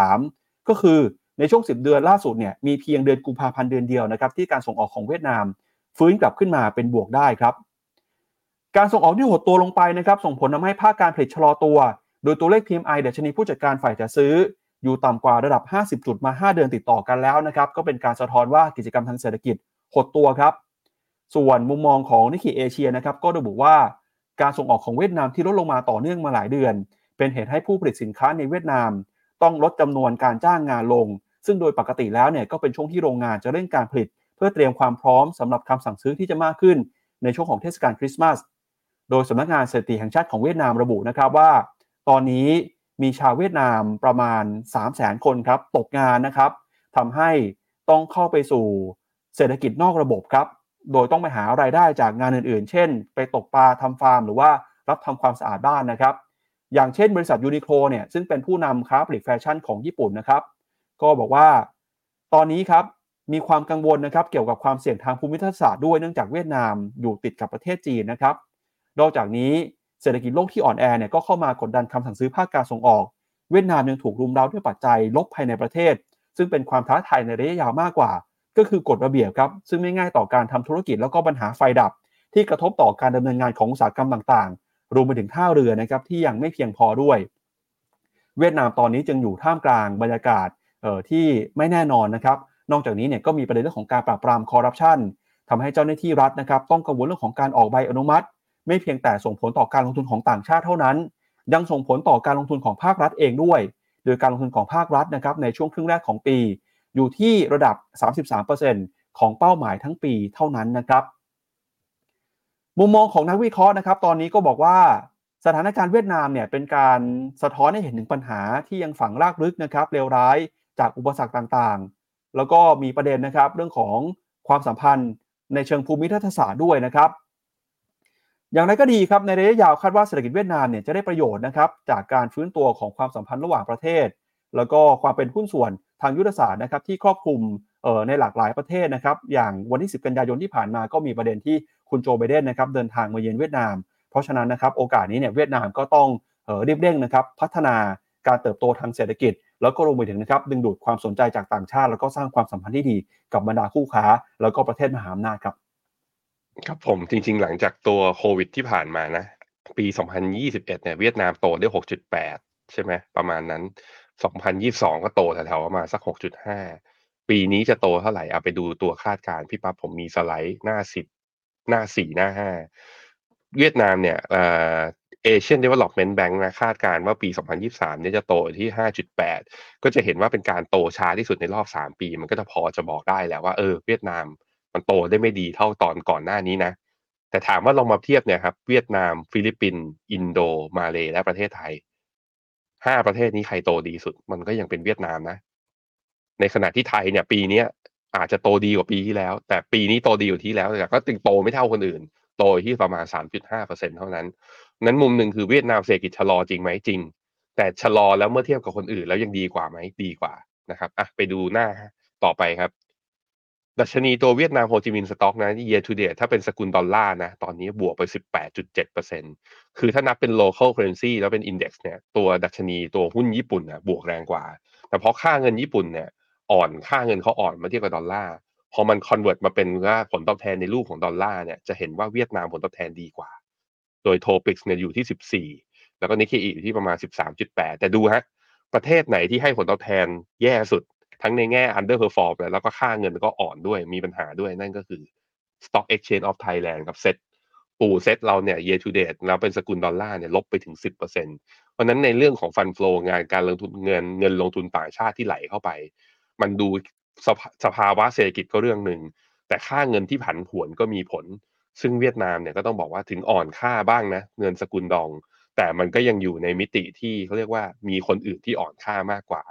2023 ก็คือในช่วง 10 เดือนล่าสุดเนี่ยมีเพียงเดือนกุมภาพันธ์เดือนเดียวนะครับที่การส่งออกของเวียดนาม ฟื้นกลับขึ้นมาเป็นบวกได้ครับ การส่งออกที่หดตัวลงไปนะครับส่งผลทาให้ภาคการผลิตชะลอตัว โดยตัวเลข PMI ดัชนีผู้จัดการฝ่ายจัดซื้อ อยู่ต่ำกว่าระดับ 50 จุดมา 5 เดือนติดต่อกันแล้วนะครับ ก็เป็นการสะท้อนว่ากิจกรรมทางเศรษฐกิจหดตัวครับ ส่วนมุมมองของนิกเกิเอเชียนะครับ ก็ระบุว่าการส่งออกของเวียดนามที่ลดลงมาต่อเนื่องมาหลายเดือน เป็นเหตุให้ผู้ผลิตสินค้าในเวียดนาม ต้องลดจำนวนการจ้างงานลง ซึ่งโดยปกติแล้วเนี่ยก็เป็นช่วงที่โรงงานจะเร่งการผลิต เพื่อเตรียมความพร้อมสำหรับคำสั่งซื้อที่จะมากขึ้น ในช่วงของเทศกาลคริสต์มาส โดยสำนักงานสถิติแห่งชาติของเวียดนามระบุนะครับว่า ตอนนี้ มีชาวเวียดนามประมาณ 3 0 0 0 0 0คนครับตกงานนะครับทำให้ต้องเข้าไปสู่เศรษฐกิจนอกระบบครับ โดยต้องไปหารายได้จากงานอื่นๆ เช่น ไปตกปลาทำฟาร์ม หรือว่ารับทำความสะอาดบ้านนะครับ อย่างเช่นบริษัทยูนิโคลเนี่ยซึ่งเป็นผู้นำค้าผลิตแฟชั่นของญี่ปุ่นนะครับ ก็บอกว่า ตอนนี้ครับมีความกังวลนะครับเกี่ยวกับความเสี่ยงทางภูมิทัศน์ด้วยเนื่องจากเวียดนามอยู่ติดกับประเทศจีนนะครับ นอกจากนี้ เศรษฐกิจโลกที่อ่อนแอเนี่ยก็เข้ามากดดันคำสั่งซื้อภาคการส่งออก เวียดนามยังถูกรุมเร้าด้วยปัจจัยลบภายในประเทศ ซึ่งเป็นความท้าทายในระยะยาวมากกว่า ก็คือกฎระเบียบครับซึ่งไม่ง่ายต่อการทำธุรกิจแล้วก็ปัญหาไฟดับ ที่กระทบต่อการดำเนินงานของอุตสาหกรรมต่างๆ รวมไปถึงท่าเรือนะครับที่ยังไม่เพียงพอด้วย เวียดนามตอนนี้จึงอยู่ท่ามกลางบรรยากาศที่ไม่แน่นอนนะครับนอกจากนี้เนี่ยก็มีประเด็นเรื่องของการปราบปรามคอร์รัปชันทำให้เจ้าหน้าที่รัฐนะครับต้องกังวลเรื่องของการออกใบอนุมัติ ไม่เพียงแต่ส่งผลต่อการลงทุนของต่างชาติเท่านั้น ยังส่งผลต่อการลงทุนของภาครัฐเองด้วย โดยการลงทุนของภาครัฐนะครับในช่วงครึ่งแรกของปี อยู่ที่ระดับ 33%ของเป้าหมายทั้งปีเท่านั้นนะครับ มุมมองของนักวิเคราะห์นะครับ ตอนนี้ก็บอกว่าสถานการณ์เวียดนามเนี่ยเป็นการสะท้อนให้เห็นถึงปัญหาที่ยังฝังรากลึกนะครับเลวร้ายจากอุปสรรคต่างๆ แล้วก็มีประเด็นนะครับเรื่องของความสัมพันธ์ในเชิงภูมิทัศน์ศาสตร์ด้วยนะครับ อย่างไรก็ดีครับในระยะยาวคาดว่าเศรษฐกิจเวียดนามเนี่ยจะได้ประโยชน์นะครับจากการฟื้นตัวของความสัมพันธ์ระหว่างประเทศ แล้วก็ความเป็นหุ้นส่วนทางยุทธศาสตร์นะครับที่ครอบคลุมในหลากหลายประเทศนะครับอย่างวันที่ 10 กันยายนที่ผ่านมาก็มีประเด็นที่คุณโจไบเดนนะครับเดินทางมาเยือนเวียดนาม เพราะฉะนั้นนะครับโอกาสนี้เนี่ยเวียดนามก็ต้องรีบเร่งนะครับพัฒนาการเติบโตทางเศรษฐกิจ แล้วก็รวมไปถึงนะครับดึงดูดความสนใจจากต่างชาติ แล้วก็สร้างความสัมพันธ์ที่ดีกับบรรดาคู่ค้า แล้วก็ประเทศมหาอำนาจครับ ครับผมจริง ๆ หลังจากตัวโควิดที่ผ่านมานะ ปี 2021 เนี่ยเวียดนามโตได้ 6.8 ใช่ไหมประมาณนั้น 2022 ก็โตแถวๆประมาณสัก 6.5 ปีนี้จะโตเท่าไหร่เอาไปดูตัวคาดการณ์พี่ปั๊บผมมีสไลด์หน้า 10 หน้า 4 หน้า 5 เวียดนามเนี่ยเอ่อ Asian Development Bank นะคาดการณ์ว่าปี 2023 เนี่ยจะโตที่ 5.8 ก็จะเห็นว่าเป็นการโตช้าที่สุดในรอบ 3 ปี มันก็จะพอจะบอกได้แล้วว่าเออเวียดนาม มันโตได้ไม่ดีเท่าตอนก่อนหน้านี้นะ แต่ถามว่าลองมาเทียบเนี่ยครับ เวียดนาม ฟิลิปปินส์อินโด มาเลและประเทศไทยห้าประเทศนี้ใครโตดีสุด มันก็ยังเป็นเวียดนามนะ ในขณะที่ไทยเนี่ย ปีเนี้ยอาจจะโตดีกว่าปีที่แล้ว แต่ปีนี้โตดีกว่าที่แล้วแต่ก็ยังโตไม่เท่าคนอื่น โตที่ประมาณ 3.5%เท่านั้น นั้นมุมหนึ่งคือเวียดนามเศรษฐกิจชะลอจริงไหมจริง แต่ชะลอแล้วเมื่อเทียบกับคนอื่นแล้วยังดีกว่าไหมดีกว่านะครับอะไปดูหน้าต่อไปครับ ดัชนีตัวเวียดนามโฮจิมินห์สต็อกนะ year to date ถ้าเป็นสกุลดอลลาร์นะ ตอนนี้บวกไป 18.7%คือถ้านับเป็น local currency แล้วเป็น index เนี่ยตัวดัชนีตัวหุ้นญี่ปุ่นนะบวกแรงกว่า แต่เพราะค่าเงินญี่ปุ่นเนี่ยอ่อนค่าเงินเขาอ่อนมาเทียบกับดอลลาร์พอมัน convert มาเป็นว่าผลตอบแทนในรูปของดอลลาร์เนี่ยจะเห็นว่าเวียดนามผลตอบแทนดีกว่า โดยโทปิกเนี่ยอยู่ที่ 14 แล้วก็นิเคอีอยู่ที่ประมาณ 13.8 แต่ดูฮะประเทศไหนที่ให้ผลตอบแทนแย่สุด ทั้งในแง่ underperform แล้วก็ค่าเงินก็อ่อนด้วยมีปัญหาด้วยนั่นก็คือ Stock Exchange of Thailand กับเซ็ตปูเซ็ตเราเนี่ย year to date แล้วเป็นสกุลดอลลาร์เนี่ยลบไปถึง 10%เพราะนั้นในเรื่องของ fund flow งานการลงทุนเงินเงินลงทุนต่างชาติที่ไหลเข้าไป มันดูสภสภาวะเศรษฐกิจก็เรื่องหนึ่ง แต่ค่าเงินที่ผันผวนก็มีผล ซึ่งเวียดนามเนี่ยก็ต้องบอกว่าถึงอ่อนค่าบ้างนะ เงินสกุลดอง แต่มันก็ยังอยู่ในมิติที่เขาเรียกว่ามีคนอื่นที่อ่อนค่ามากกว่า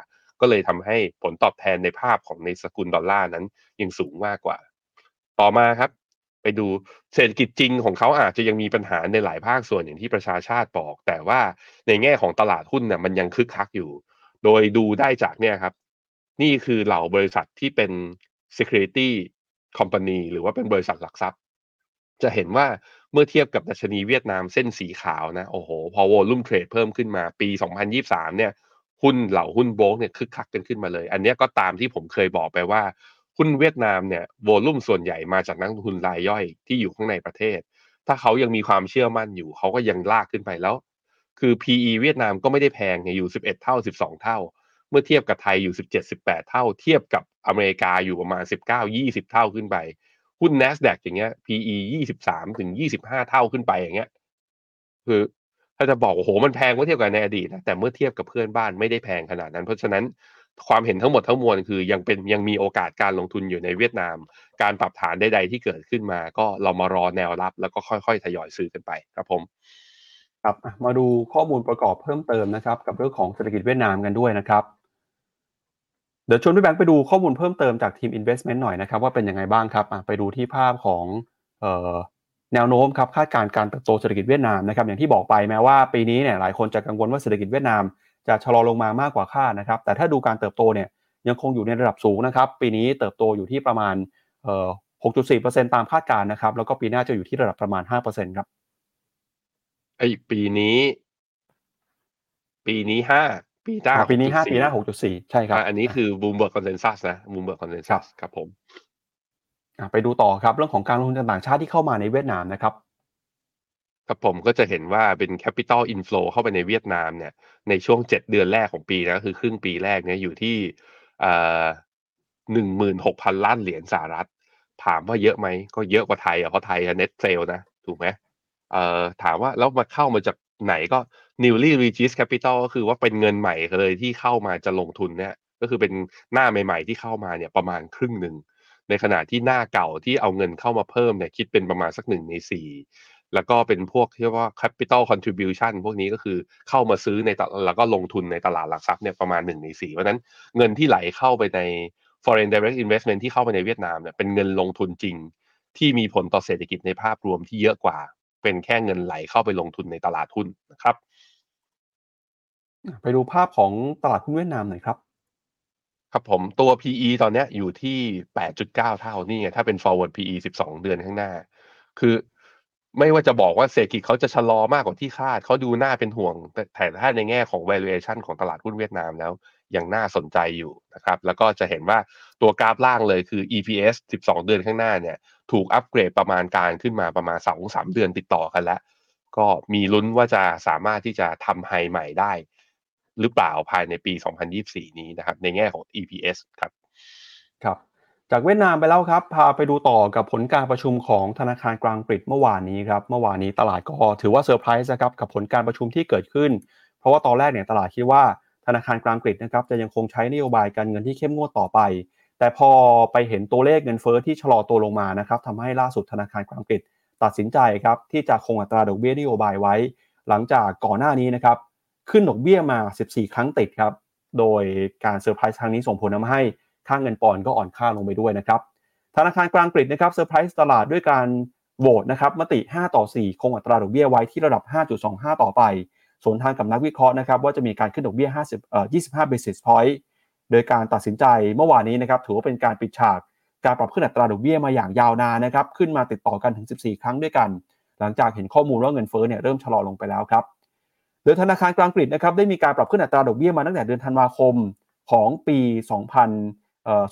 ก็เลยทำให้ผลตอบแทนในภาพของในสกุลดอลลาร์นั้นยังสูงมากกว่า ต่อมาครับ ไปดูเศรษฐกิจจริงของเขาอาจจะยังมีปัญหาในหลายภาคส่วนอย่างที่ประชาชาติบอก แต่ว่าในแง่ของตลาดหุ้นเนี่ยมันยังคึกคักอยู่ โดยดูได้จากเนี่ยครับ นี่คือเหล่าบริษัทที่เป็น security company หรือว่าเป็นบริษัทหลักทรัพย์ จะเห็นว่าเมื่อเทียบกับดัชนีเวียดนามเส้นสีขาวนะ โอ้โห พอวอลุ่มเทรดเพิ่มขึ้นมาปี 2023 เนี่ย หุ้นเหล่าหุ้นโบรกเนี่ยคึกคักกันขึ้นมาเลย อันนี้ก็ตามที่ผมเคยบอกไปว่า หุ้นเวียดนามเนี่ยโวลุ่มส่วนใหญ่มาจากนักลงทุนรายย่อยที่อยู่ข้างในประเทศ ถ้าเขายังมีความเชื่อมั่นอยู่ เขาก็ยังลากขึ้นไปแล้ว คือ PE เวียดนามก็ไม่ได้แพงเนี่ยอยู่ 11 เท่า 12 เท่า เมื่อเทียบกับไทยอยู่ 17 18 เท่า เทียบกับอเมริกาอยู่ประมาณ 19 20 เท่าขึ้นไป หุ้น NASDAQ อย่างเงี้ย PE 23ถึง25 เท่าขึ้นไปอย่างเงี้ยคือ ถ้าจะบอกโอ้โหมันแพงเมื่อเทียบกับในอดีตนะแต่เมื่อเทียบกับเพื่อนบ้านไม่ได้แพงขนาดนั้น เพราะฉะนั้นความเห็นทั้งหมดทั้งมวลคือยังเป็นยังมีโอกาสการลงทุนอยู่ในเวียดนาม การปรับฐานใดๆที่เกิดขึ้นมา ก็เรามารอแนวรับ แล้วก็ค่อยๆทยอยซื้อกันไปครับผมครับมาดูข้อมูลประกอบเพิ่มเติมนะครับ กับเรื่องของเศรษฐกิจเวียดนามกันด้วยนะครับ เดี๋ยวชวนพี่แบงค์ไปดูข้อมูลเพิ่มเติมจากทีม Investment หน่อยนะครับ ว่าเป็นยังไงบ้างครับไปดูที่ภาพของเอ่อ แนวโน้มครับคาดการณ์การเติบโตเศรษฐกิจเวียดนามนะครับอย่างที่บอกไปแม้ว่าปีนี้เนี่ยหลายคนจะกังวลว่าเศรษฐกิจเวียดนามจะชะลอลงมามากกว่าคาดนะครับแต่ถ้าดูการเติบโตเนี่ยยังคงอยู่ในระดับสูงนะครับปีนี้เติบโตอยู่ที่ประมาณเอ่อ6.4%ตามคาดการณ์นะครับแล้วก็ปีหน้าจะอยู่ที่ระดับประมาณ 5%ครับไอ้ปีนี้ ปีนี้ห้าปีหน้าอะปีนี้6.4 5ปีหน้า6.4ใช่ครับอะอันนี้คือ Bloomberg consensus นะ Bloomberg consensus ครับสครับผมอะ ไปดูต่อครับเรื่องของการลงทุนต่างชาติที่เข้ามาในเวียดนามนะครับครับผมก็จะเห็นว่าเป็น Capital Inflow เข้าไปในเวียดนามเนี่ยในช่วง 7 เดือนแรกของปีนะคือครึ่งปีแรกเนี่ยอยู่ที่หนึ่งหมื่นหกพันล้านเหรียญสหรัฐ ถามว่าเยอะไหมก็เยอะกว่าไทยอะเพราะไทยเน็ตเซลนะถูกไหมเอ่อถามว่าแล้วมาเข้ามาจากไหนก็ newly raised capital ก็คือว่าเป็นเงินใหม่เลยที่เข้ามาจะลงทุนเนี่ยก็คือเป็นหน้าใหม่ ๆ ที่เข้ามาเนี่ยประมาณครึ่งหนึ่ง ในขณะที่หน้าเก่าที่เอาเงินเข้ามาเพิ่มเนี่ยคิดเป็นประมาณสักหนึ่งในสี่แล้วก็เป็นพวกที่ว่า capital contribution พวกนี้ก็คือเข้ามาซื้อในตแล้วก็ลงทุนในตลาดหลักทรัพย์เนี่ยประมาณหนึ่งในสี่เพราะฉะนั้นเงินที่ไหลเข้าไปใน foreign direct investment ที่เข้าไปในเวียดนามเนี่ยเป็นเงินลงทุนจริง ที่มีผลต่อเศรษฐกิจในภาพรวมที่เยอะกว่า เป็นแค่เงินไหลเข้าไปลงทุนในตลาดหุ้นนะครับ ไปดูภาพของตลาดหุ้นเวียดนามหน่อยครับ ครับผมตัว PE ตอนเนี้ยอยู่ที่ 8.9 เท่านี่ไงถ้าเป็น forward PE 12 เดือนข้างหน้า คือไม่ว่าจะบอกว่าเศรษฐกิจเขาจะชะลอมากกว่าที่คาดเขาดูน่าเป็นห่วงแต่แต่ถ้าในแง่ของ valuation ของตลาดหุ้นเวียดนามแล้วยังน่าสนใจอยู่นะครับ แล้วก็จะเห็นว่าตัวกราฟล่างเลยคือ EPS 12 เดือนข้างหน้าเนี่ยถูกอัปเกรดประมาณการขึ้นมาประมาณ2-3 เดือนติดต่อกันแล้ว ก็มีลุ้นว่าจะสามารถที่จะทำไฮใหม่ได้ หรือเปล่าภายในปี 2024 นี้นะครับ ในแง่ของ EPS ครับ ครับ จากเวียดนามไปแล้วครับ พาไปดูต่อกับผลการประชุมของธนาคารกลางอังกเมื่อวานนี้ครับ เมื่อวานนี้ตลาดก็ถือว่าเซอร์ไพรส์นะครับกับผลการประชุมที่เกิดขึ้น เพราะว่าตอนแรกเนี่ยตลาดคิดว่าธนาคารกลางอังกนะครับจะยังคงใช้นโยบายการเงินที่เข้มงวดต่อไป แต่พอไปเห็นตัวเลขเงินเฟ้อที่ชะลอตัวลงมานะครับทำให้ล่าสุดธนาคารกลางอังกตัดสินใจครับที่จะคงอัตราดอกเบี้ยนโยบายไว้ หลังจากก่อนหน้านี้นะครับ ขึ้นดอกเบี้ยมา 14 ครั้งติดครับ โดยการเซอร์ไพรส์ครั้งนี้ส่งผลทำให้ค่าเงินปอนด์ก็อ่อนค่าลงไปด้วยนะครับ ธนาคารกลางอังกฤษนะครับเซอร์ไพรส์ตลาดด้วยการโหวตนะครับมติ 5 ต่อ 4 คงอัตราดอกเบี้ยไว้ที่ระดับ 5.25 ต่อไป สวนทางกับนักวิเคราะห์นะครับว่าจะมีการขึ้นดอกเบี้ย 50 เอ่อ 25 basis point โดยการตัดสินใจเมื่อวานนี้นะครับถือว่าเป็นการปิดฉากการปรับขึ้นอัตราดอกเบี้ยมาอย่างยาวนานนะครับขึ้นมาติดต่อกันถึง 14 ครั้งด้วยกัน หลังจากเห็นข้อมูลว่าเงินเฟ้อเนี่ยเริ่มชะลอลงไปแล้วครับ โดยธนาคารกลางอังกฤษนะครับได้มีการปรับขึ้นอัตราดอกเบี้ยมาตั้งแต่เดือนธันวาคมของปี 2000เอ่อ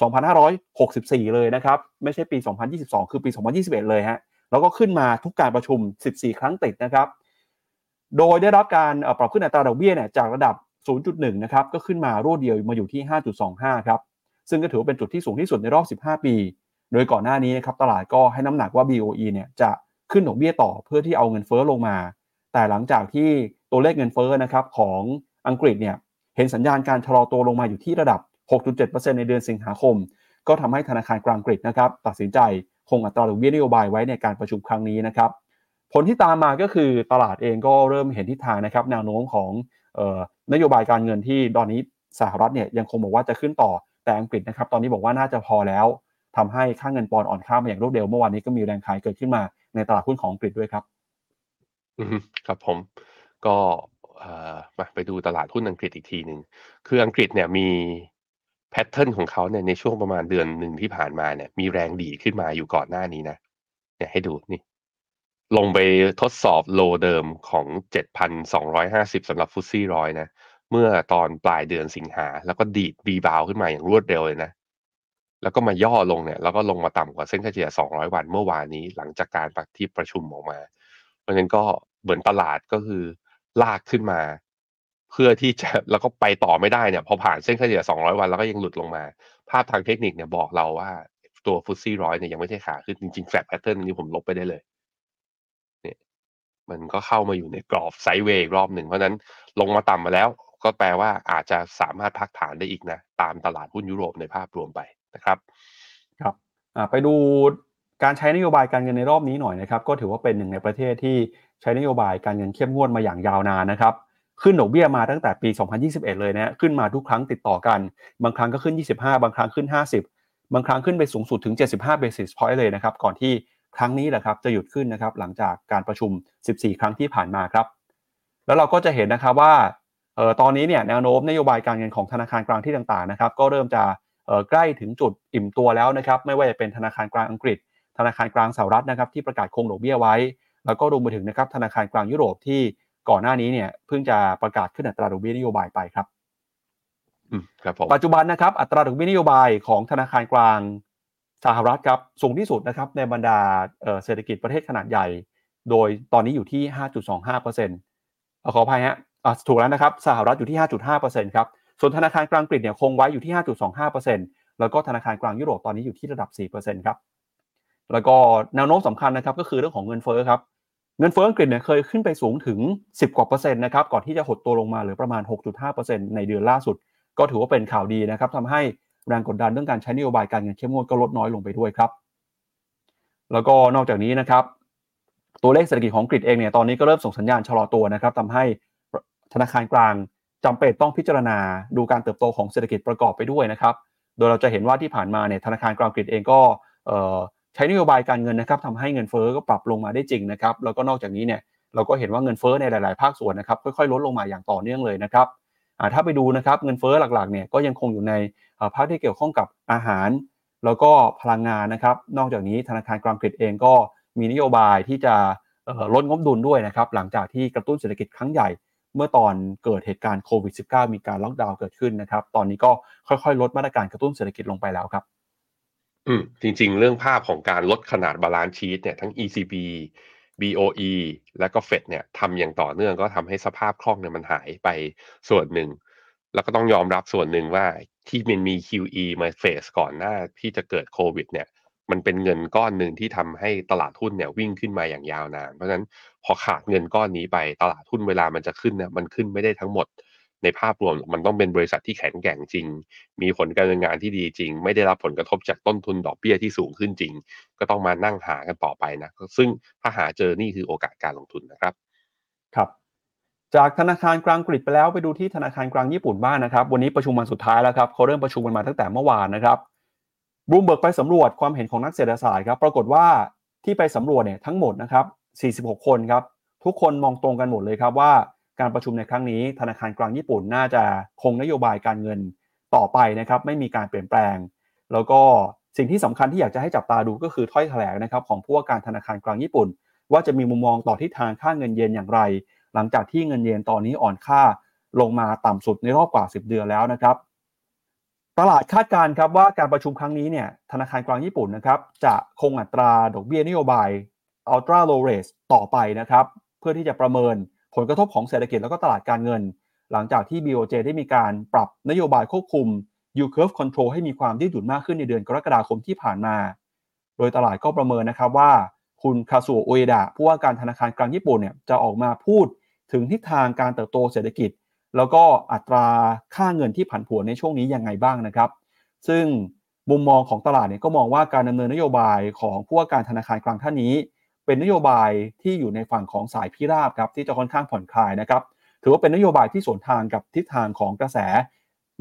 2564 เลยนะครับ ไม่ใช่ปี 2022 คือปี 2021 เลยฮะ แล้วก็ขึ้นมาทุกการประชุม 14 ครั้งติดนะครับ โดยได้รับการปรับขึ้นอัตราดอกเบี้ยเนี่ยจากระดับ 0.1 นะครับ ก็ขึ้นมารวดเดียวมาอยู่ที่ 5.25 ครับ ซึ่งก็ถือว่าเป็นจุดที่สูงที่สุดในรอบ 15 ปี โดยก่อนหน้านี้นะครับตลาดก็ให้น้ำหนักว่า BOE เนี่ยจะขึ้นดอกเบี้ยต่อเพื่อที่เอาเงินเฟ้อลงมา แต่หลังจากที่ตัวเลขเงินเฟ้อนะครับของอังกฤษเนี่ยเห็นสัญญาณการชะลอตัวลงมาอยู่ที่ระดับ 6.7%ในเดือนสิงหาคม ก็ทำให้ธนาคารกลางอังกฤษนะครับตัดสินใจคงอัตราดอกเบี้ยนโยบายไว้ในการประชุมครั้งนี้นะครับผลที่ตามมาก็คือตลาดเองก็เริ่มเห็นทิศทางนะครับแนวโน้มของออนโยบายการเงินที่ตอนนี้สหรัฐเนี่ยยังคงบอกว่าจะขึ้นต่อแต่อังกฤษนะครับตอนนี้บอกว่าน่าจะพอแล้วทำให้ค่าเงินปอนด์อ่อนค่ามาอย่างรวดเร็วเมื่อวานนี้ก็มีแรงขายเกิดขึ้นมาในตลาดหุ้นของอังกฤษด้วยครับ อืมครับผม ก็มาไปดูตลาดหุ้นอังกฤษอีกทีหนึ่ง คืออังกฤษเนี่ยมีแพทเทิร์นของเขาเนี่ยในช่วงประมาณเดือนหนึ่งที่ผ่านมาเนี่ย มีแรงดีขึ้นมาอยู่ก่อนหน้านี้นะ เนี่ยให้ดูนี่ ลงไปทดสอบโลเดิมของ 7,250สำหรับฟุตซี่ร้อยนะ เมื่อตอนปลายเดือนสิงหา แล้วก็ดีดรีบาวขึ้นมาอย่างรวดเร็วเลยนะ แล้วก็มาย่อลงเนี่ย แล้วก็ลงมาต่ำกว่าเส้นค่าเฉลี่ย 200 วันเมื่อวานนี้หลังจากการที่ประชุมออกมา เพราะฉะนั้นก็ เหมือนตลาดก็คือลากขึ้นมา เพื่อที่จะแล้วก็ไปต่อไม่ได้เนี่ยพอผ่านเส้นค่าเฉลี่ย 200 วันแล้วก็ยังหลุดลงมา ภาพทางเทคนิคเนี่ยบอกเราว่าตัวฟุตซี่ร้อยเนี่ยยังไม่ใช่ขาขึ้นจริงๆแฟลตแพทเทิร์นนี้ผมลบไปได้เลยเนี่ยมันก็เข้ามาอยู่ในกรอบไซด์เวย์รอบหนึ่งเพราะนั้นลงมาต่ำมาแล้ว ก็แปลว่าอาจจะสามารถพักฐานได้อีกนะ ตามตลาดหุ้นยุโรปในภาพรวมไปนะครับ ครับไปดูการใช้นโยบายการเงินในรอบนี้หน่อยนะครับ ก็ถือว่าเป็นหนึ่งในประเทศที่ ใช้นโยบายการเงินเข้มงวดมาอย่างยาวนานนะครับขึ้นดอกเบี้ยมาตั้งแต่ปี 2021 เลยนะขึ้นมาทุกครั้งติดต่อกัน บางครั้งก็ขึ้น 25 บางครั้งขึ้น 50 บางครั้งขึ้นไปสูงสุดถึง 75 basis point เลยนะครับ ก่อนที่ครั้งนี้แหละครับจะหยุดขึ้นนะครับ หลังจากการประชุม 14 ครั้งที่ผ่านมาครับ แล้วเราก็จะเห็นนะครับว่าออตอนนี้เนี่ยแนวโน้มนโยบายการเงินของธนาคารกลางที่ต่างๆนะครับ ก็เริ่มจะออใกล้ถึงจุดอิ่มตัวแล้วนะครับ ไม่ว่าจะเป็นธนาคารกลางอังกฤษ ธนาคารกลางสหรัฐนะครับที่ประกาศคงดอกเบี้ยไว้ แล้วก็รวมไปถึงนะครับธนาคารกลางยุโรปที่ก่อนหน้านี้เนี่ยเพิ่งจะประกาศขึ้นอัตราดอกเบี้ยนโยบายไปครับอืมครับผมปัจจุบันนะครับอัตราดอกเบี้ยนโยบายของธนาคารกลางสหรัฐครับสูงที่สุดนะครับในบรรดาเอ่อเศรษฐกิจประเทศขนาดใหญ่ โดยตอนนี้อยู่ที่ 5.25%เอ่อขออภัยฮะอะถูกแล้วนะครับสหรัฐอยู่ที่ 5.5%ครับส่วนธนาคารกลางอังกฤษเนี่ยคงไว้อยู่ที่ 5.25%แล้วก็ธนาคารกลางยุโรปตอนนี้อยู่ที่ระดับ 4%ครับแล้วก็แนวโน้มสำคัญนะครับก็คือเรื่องของเงินเฟ้อครับ เงินเฟ้ออังกฤษเนี่ยเคยขึ้นไปสูงถึง 10 กว่าเปอร์เซ็นต์นะครับก่อนที่จะหดตัวลงมาเหลือประมาณ 6.5%ในเดือนล่าสุด ก็ถือว่าเป็นข่าวดีนะครับทำให้แรงกดดันเรื่องการใช้นโยบายการเงินเข้มงวดก็ลดน้อยลงไปด้วยครับ แล้วก็นอกจากนี้นะครับ ตัวเลขเศรษฐกิจของอังกฤษเองเนี่ยตอนนี้ก็เริ่มส่งสัญญาณชะลอตัวนะครับทำให้ธนาคารกลางจำเป็นต้องพิจารณาดูการเติบโตของเศรษฐกิจประกอบไปด้วยนะครับ โดยเราจะเห็นว่าที่ผ่านมาเนี่ยธนาคารกลางอังกฤษเองก็ ใช้นโยบายการเงินนะครับทำให้เงินเฟ้อก็ปรับลงมาได้จริงนะครับ แล้วก็นอกจากนี้เนี่ยเราก็เห็นว่าเงินเฟ้อในหลาย ๆ ภาคส่วนนะครับค่อยๆ ลดลงมาอย่างต่อเนื่องเลยนะครับถ้าไปดูนะครับเงินเฟ้อหลักๆเนี่ยก็ยังคงอยู่ในภาคที่เกี่ยวข้องกับอาหาร แล้วก็พลังงานนะครับ นอกจากนี้ธนาคารกลางอังกฤษเองก็มีนโยบายที่จะลดงบดุลด้วยนะครับหลังจากที่กระตุ้นเศรษฐกิจครั้งใหญ่เมื่อตอนเกิดเหตุการณ์โควิด -19 มีการล็อกดาวน์เกิดขึ้นนะครับ ตอนนี้ก็ค่อยๆ ลดมาตรการกระตุ้นเศรษฐกิจลงไปแล้วครับ อืมจริงๆ เรื่องภาพของการลดขนาด balance sheet เนี่ยทั้ง ECB BOE และก็ Fed เนี่ยทำอย่างต่อเนื่องก็ทำให้สภาพคล่องเนี่ยมันหายไปส่วนหนึ่ง แล้วก็ต้องยอมรับส่วนหนึ่งว่าที่มันมี QE มาเฟสก่อนหน้าที่จะเกิดโควิดเนี่ยมันเป็นเงินก้อนหนึ่งที่ทำให้ตลาดหุ้นเนี่ยวิ่งขึ้นมาอย่างยาวนาน เพราะฉะนั้นพอขาดเงินก้อนนี้ไปตลาดหุ้นเวลามันจะขึ้นเนี่ยมันขึ้นไม่ได้ทั้งหมด ในภาพรวมมันต้องเป็นบริษัทที่แข็งแกร่งจริง มีผลการดำเนินงานที่ดีจริง ไม่ได้รับผลกระทบจากต้นทุนดอกเบี้ยที่สูงขึ้นจริง ก็ต้องมานั่งหากันต่อไปนะ ซึ่งถ้าหาเจอนี่คือโอกาสการลงทุนนะครับ ครับ จากธนาคารกลางอังกไปแล้วไปดูที่ธนาคารกลางญี่ปุ่นบ้างนะครับ วันนี้ประชุมวันสุดท้ายแล้วครับเขาเริ่มประชุมกันมาตั้งแต่เมื่อวานนะครับบูมเบิร์กไปสำรวจความเห็นของนักเศรษฐศาสตร์ครับปรากฏว่าที่ไปสำรวจเนี่ยทั้งหมดนะครับ 46 คนครับทุกคนมองตรงกันหมดเลยครับว่า การประชุมในครั้งนี้ธนาคารกลางญี่ปุ่นน่าจะคงนโยบายการเงินต่อไปนะครับไม่มีการเปลี่ยนแปลง แล้วก็สิ่งที่สำคัญที่อยากจะให้จับตาดูก็คือถ้อยแถลงนะครับของผู้ว่าการธนาคารกลางญี่ปุ่น ว่าจะมีมุมมองต่อทิศทางค่าเงินเยนอย่างไร หลังจากที่เงินเยนตอนนี้อ่อนค่าลงมาต่ำสุดในรอบกว่า 10 เดือนแล้วนะครับ ตลาดคาดการณ์ครับว่าการประชุมครั้งนี้เนี่ยธนาคารกลางญี่ปุ่นนะครับจะคงอัตราดอกเบี้ยนโยบาย ultra low rate ต่อไปนะครับ เพื่อที่จะประเมิน ผลกระทบของเศรษฐกิจแล้วก็ตลาดการเงิน หลังจากที่ BOJ ได้มีการปรับนโยบายควบคุม yield curve control ให้มีความยืดหยุ่นมากขึ้นในเดือนกรกฎาคมที่ผ่านมา โดยตลาดก็ประเมินนะครับว่า คุณคาสุโอเอดะผู้ว่าการธนาคารกลางญี่ปุ่นเนี่ยจะออกมาพูดถึงทิศทางการเติบโตเศรษฐกิจ แล้วก็อัตราค่าเงินที่ผันผวนในช่วงนี้ยังไงบ้างนะครับ ซึ่งมุมมองของตลาดเนี่ยก็มองว่าการดำเนินนโยบายของผู้ว่าการธนาคารกลางท่านนี้ เป็นนโยบายที่อยู่ในฝั่งของสายพิราบครับที่จะค่อนข้างผ่อนคลายนะครับถือว่าเป็นนโยบายที่สวนทางกับทิศทางของกระแส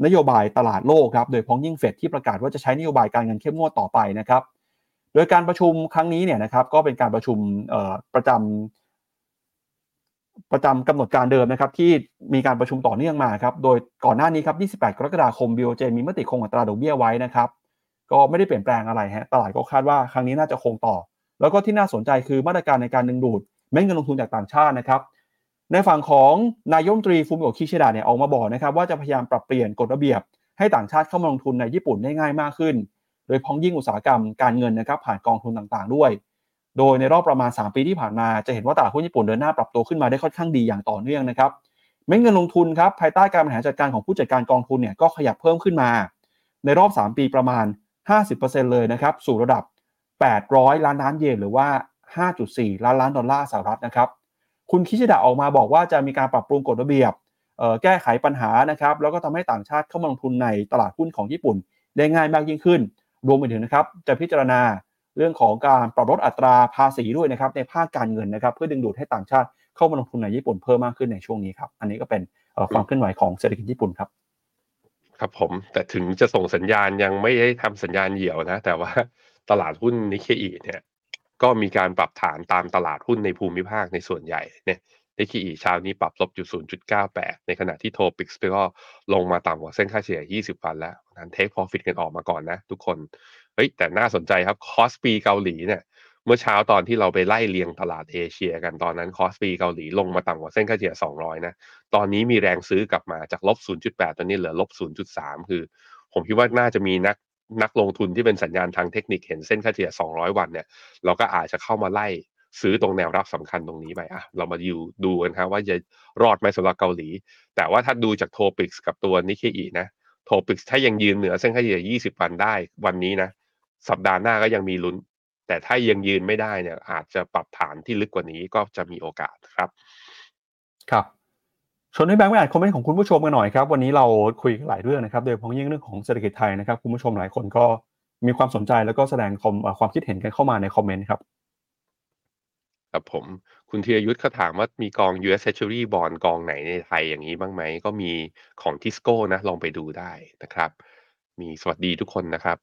นโยบายตลาดโลกครับโดยพ้องยิ่งเฟดที่ประกาศว่าจะใช้นโยบายการเงินเข้มงวดต่อไปนะครับโดยการประชุมครั้งนี้เนี่ยนะครับก็เป็นการประชุมประจำประจำกำหนดการเดิมนะครับที่มีการประชุมต่อเนื่องมาครับโดยก่อนหน้านี้ครับ 28 กรกฎาคม BOJ มีมติคงอัตราดอกเบี้ยไว้นะครับก็ไม่ได้เปลี่ยนแปลงอะไรฮะตลาดก็คาดว่าครั้งนี้น่าจะคงต่อ แล้วก็ที่น่าสนใจคือมาตรการในการดึงดูดเม็ดเงินลงทุนจากต่างชาตินะครับ ในฝั่งของนายมตรีฟูมิโอคิชิดะเนี่ยออกมาบอกนะครับว่าจะพยายามปรับเปลี่ยนกฎระเบียบ ให้ต่างชาติเข้ามาลงทุนในญี่ปุ่นได้ง่ายมากขึ้น โดยพ้องยิ่งอุตสาหกรรมการเงินนะครับผ่านกองทุนต่างๆ ด้วย โดยในรอบประมาณ 3 ปีที่ผ่านมาจะเห็นว่าตลาดหุ้นญี่ปุ่นเดินหน้าปรับตัวขึ้นมาได้ค่อนข้างดีอย่างต่อเนื่องนะครับเม็ดเงินลงทุนครับภายใต้การบริหารจัดการของผู้จัดการกองทุนเนี่ยก็ขยับเพิ่มขึ้นมา ในรอบ 3 ปีประมาณ 50%เลยนะครับสู่ระดับ 800 ล้านล้านเยนหรือว่า 5.4 ล้านล้านดอลลาร์สหรัฐนะครับ คุณคิชิดะออกมาบอกว่าจะมีการปรับปรุงกฎระเบียบแก้ไขปัญหานะครับ แล้วก็ทำให้ต่างชาติเข้ามาลงทุนในตลาดหุ้นของญี่ปุ่น ได้ง่ายมากยิ่งขึ้น รวมไปถึงนะครับ จะพิจารณาเรื่องของการปรับลดอัตราภาษีด้วยนะครับ ในภาคการเงินนะครับ เพื่อดึงดูดให้ต่างชาติเข้ามาลงทุนในญี่ปุ่นเพิ่มมากขึ้นในช่วงนี้ครับ อันนี้ก็เป็นความเคลื่อนไหวของเศรษฐกิจญี่ปุ่นครับ ครับผม แต่ถึงจะส่งสัญญาณยังไม่ได้ทำสัญญาณเหี่ยวนะ แต่ว่า ตลาดหุ้นนิเคอีเนี่ยก็มีการปรับฐานตามตลาดหุ้นในภูมิภาคในส่วนใหญ่เนี่ยนิเคอีเช้านี้ปรับลบอยู่ 0.98 ในขณะที่ TOPIX ก็ลงมาต่ำกว่าเส้นค่าเฉลี่ย 20 วันแล้วนั้น take profit กันออกมาก่อนนะทุกคนเฮ้ยแต่น่าสนใจครับ KOSPI เกาหลีเนี่ยเมื่อเช้าตอนที่เราไปไล่เรียงตลาดเอเชียกันตอนนั้น KOSPI เกาหลีลงมาต่ำกว่าเส้นค่าเฉลี่ย 200 นะ ตอนนี้มีแรงซื้อกลับมาจากลบ 0.8 ตอนนี้เหลือลบ 0.3 คือ ผมคิดว่าน่าจะมีนัก นักลงทุนที่เป็นสัญญาณทางเทคนิคเห็นเส้นค่าเฉลี่ย 200 วันเนี่ย เราก็อาจจะเข้ามาไล่ซื้อตรงแนวรับสำคัญตรงนี้ไปอะเรามาดูดูกันครับว่าจะรอดไหมสำหรับเกาหลี แต่ว่าถ้าดูจากโทปิกส์กับตัวนิเคอีนะโทปิกส์ถ้ายังยืนเหนือเส้นค่าเฉลี่ย 20 วันได้วันนี้นะ สัปดาห์หน้าก็ยังมีลุ้น แต่ถ้ายังยืนไม่ได้เนี่ย อาจจะปรับฐานที่ลึกกว่านี้ก็จะมีโอกาสครับ ครับ ชวนให้แบงค์ไปอ่านคอมเมนต์ของคุณผู้ชมกันหน่อยครับ วันนี้เราคุยหลายเรื่องนะครับ โดยเฉพาะยิ่งเรื่องของเศรษฐกิจไทยนะครับ คุณผู้ชมหลายคนก็มีความสนใจแล้วก็แสดงความคิดเห็นกันเข้ามาในคอมเมนต์ครับครับผมคุณธีรยุทธ์เขาถามว่ามีกอง US Treasury Bond กองไหนในไทยอย่างนี้บ้างไหม ก็มีของทิสโก้นะ ลองไปดูได้นะครับ มีสวัสดีทุกคนนะครับ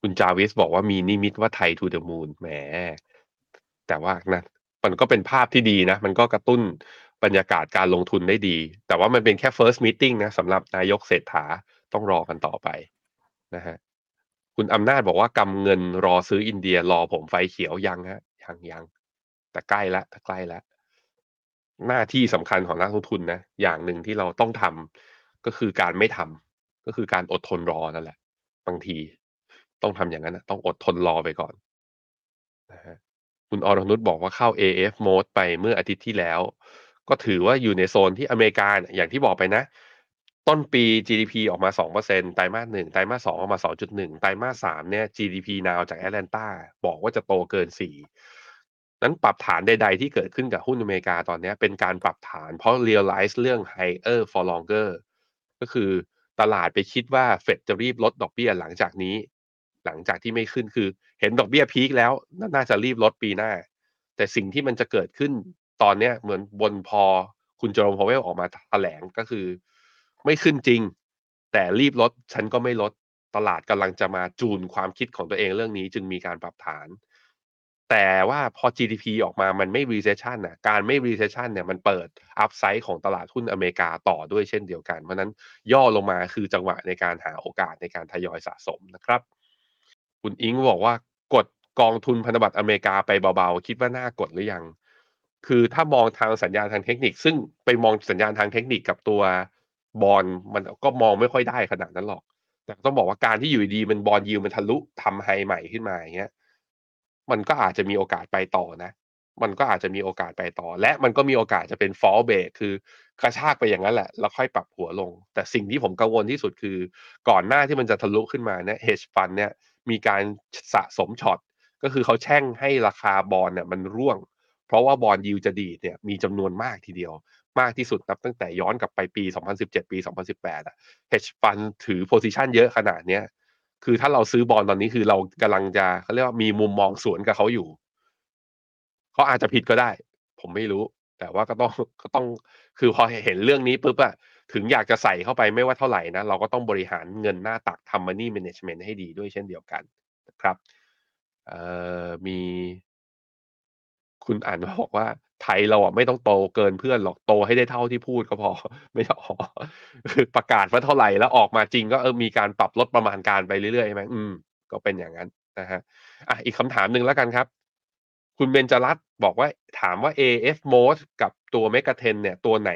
คุณจาวิสบอกว่ามีนิมิตว่าไทย to the moon แหมแต่ว่านะ มันก็เป็นภาพที่ดีนะ มันก็กระตุ้น บรรยากาศการลงทุนได้ดี แต่ว่ามันเป็นแค่ first meeting นะสำหรับนายกเศรษฐาต้องรอกันต่อไปนะฮะคุณอำนาจบอกว่ากำเงินรอซื้ออินเดียรอผมไฟเขียวยังฮะยังยังแต่ใกล้ล้วแต่ใกล้ล้วหน้าที่สำคัญของนักลงทุนนะอย่างหนึ่งที่เราต้องทำก็คือการไม่ทำก็คือการอดทนรอนั่นแหละบางทีต้องทำอย่างนั้นนะต้องอดทนรอไปก่อนนะฮะคุณอรนุชบอกว่าเข้า AF mode ไปเมื่ออาทิตย์ที่แล้ว ก็ถือว่าอยู่ในโซนที่อเมริกาอย่างที่บอกไปนะ ต้นปี GDP ออกมา 2%ไตรมาส1ไตรมาส2ออกมา 2.1 ไตรมาส3เนี่ย GDP now จากแอตแลนตาบอกว่าจะโตเกิน 4 นั้นปรับฐานใด ๆ ที่เกิดขึ้นกับหุ้นอเมริกาตอนนี้เป็นการปรับฐาน เพราะ realize เรื่อง higher for longer ก็คือตลาดไปคิดว่าเฟดจะรีบลดดอกเบี้ยหลังจากนี้ หลังจากที่ไม่ขึ้นคือ เห็นดอกเบี้ยพีคแล้วน่าจะรีบลดปีหน้า แต่สิ่งที่มันจะเกิดขึ้น ตอนเนี้ยเหมือนบนพอคุณโจมพาวเวลออกมาแถลงก็คือ ไม่ขึ้นจริง แต่รีบลดฉันก็ไม่ลดตลาดกำลังจะมาจูนความคิดของตัวเองเรื่องนี้จึงมีการปรับฐาน แต่ว่าพอ GDP ออกมามันไม่ recession นะการไม่ recession เนี่ยมันเปิด upside ของตลาดหุ้นอเมริกาต่อด้วยเช่นเดียวกัน เพราะนั้นย่อลงมาคือจังหวะในการหาโอกาสในการทยอยสะสมนะครับ คุณอิงบอกว่ากดกองทุนพันธบัตรอเมริกาไปเบาๆ คิดว่าน่ากดหรือยัง คือถ้ามองทางสัญญาณทางเทคนิค ซึ่งไปมองสัญญาณทางเทคนิคกับตัวบอลมันก็มองไม่ค่อยได้ขนาดนั้นหรอก แต่ต้องบอกว่าการที่อยู่ดีมันบอลยิวมันทะลุทำไฮใหม่ขึ้นมาอย่างเงี้ยมันก็อาจจะมีโอกาสไปต่อนะ มันก็อาจจะมีโอกาสไปต่อ และมันก็มีโอกาสจะเป็น fall break คือกระชากไปอย่างนั้นแหละ แล้วค่อยปรับหัวลง แต่สิ่งที่ผมกังวลที่สุดคือ ก่อนหน้าที่มันจะทะลุขึ้นมาเนี่ย hedge fund เนี่ยมีการสะสมช็อตก็คือเขาแช่งให้ราคาบอลเนี่ยมันร่วง ราะว่าบอลยิวจะดีเนี่ยมีจำนวนมากทีเดียว มากที่สุดนับตั้งแต่ย้อนกลับไปปี 2017 ปี 2018 อะ hedge fund ถือ position เยอะขนาดเนี้ยคือถ้าเราซื้อบอลตอนนี้คือเรากำลังจะเขาเรียกว่ามีมุมมองสวนกับเขาอยู่เขาอาจจะผิดก็ได้ ผมไม่รู้ แต่ว่าก็ต้องก็ต้องคือพอเห็นเรื่องนี้ปุ๊บอะถึงอยากจะใส่เข้าไปไม่ว่าเท่าไหร่นะ เราก็ต้องบริหารเงินหน้าตักทำ money management ให้ดีด้วยเช่นเดียวกันนะครับเอ่อมี คุณอ่านบอกว่าไทยเราอะไม่ต้องโตเกินเพื่อนหรอกโตให้ได้เท่าที่พูดก็พอ ไม่ใช่อ๋อคือประกาศว่าเท่าไหร่แล้วออกมาจริงก็เออมีการปรับลดประมาณการไปเรื่อยๆใช่ไหมอืม ก็เป็นอย่างนั้นนะฮะอะอีกคำถามหนึ่งแล้วกันครับ คุณเบญจรัตบอกว่าถามว่า AF Mode กับตัว Mega 10 เนี่ย ตัวไหน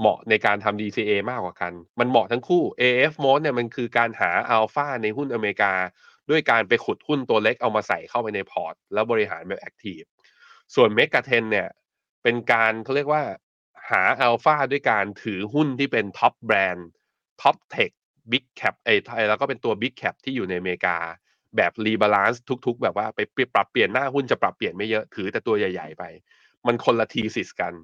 เหมาะในการทำ DCA มากกว่ากัน มันเหมาะทั้งคู่ AF Mode เนี่ยมันคือการหาอัลฟาในหุ้นอเมริกา ด้วยการไปขุดหุ้นตัวเล็กเอามาใส่เข้าไปในพอร์ต แล้วบริหารแบบ active ส่วน Mega 10 เนี่ย เป็นการเขาเรียกว่าหาอัลฟาด้วยการถือหุ้นที่เป็น top brand top tech big cap ไอ้ไทยแล้วก็เป็นตัว big cap ที่อยู่ในอเมริกา แบบ rebalance ทุก ๆ แบบว่าไปปรับเปลี่ยนหน้าหุ้นจะปรับเปลี่ยนไม่เยอะถือแต่ตัวใหญ่ ๆ ไป มันคนละ thesis กัน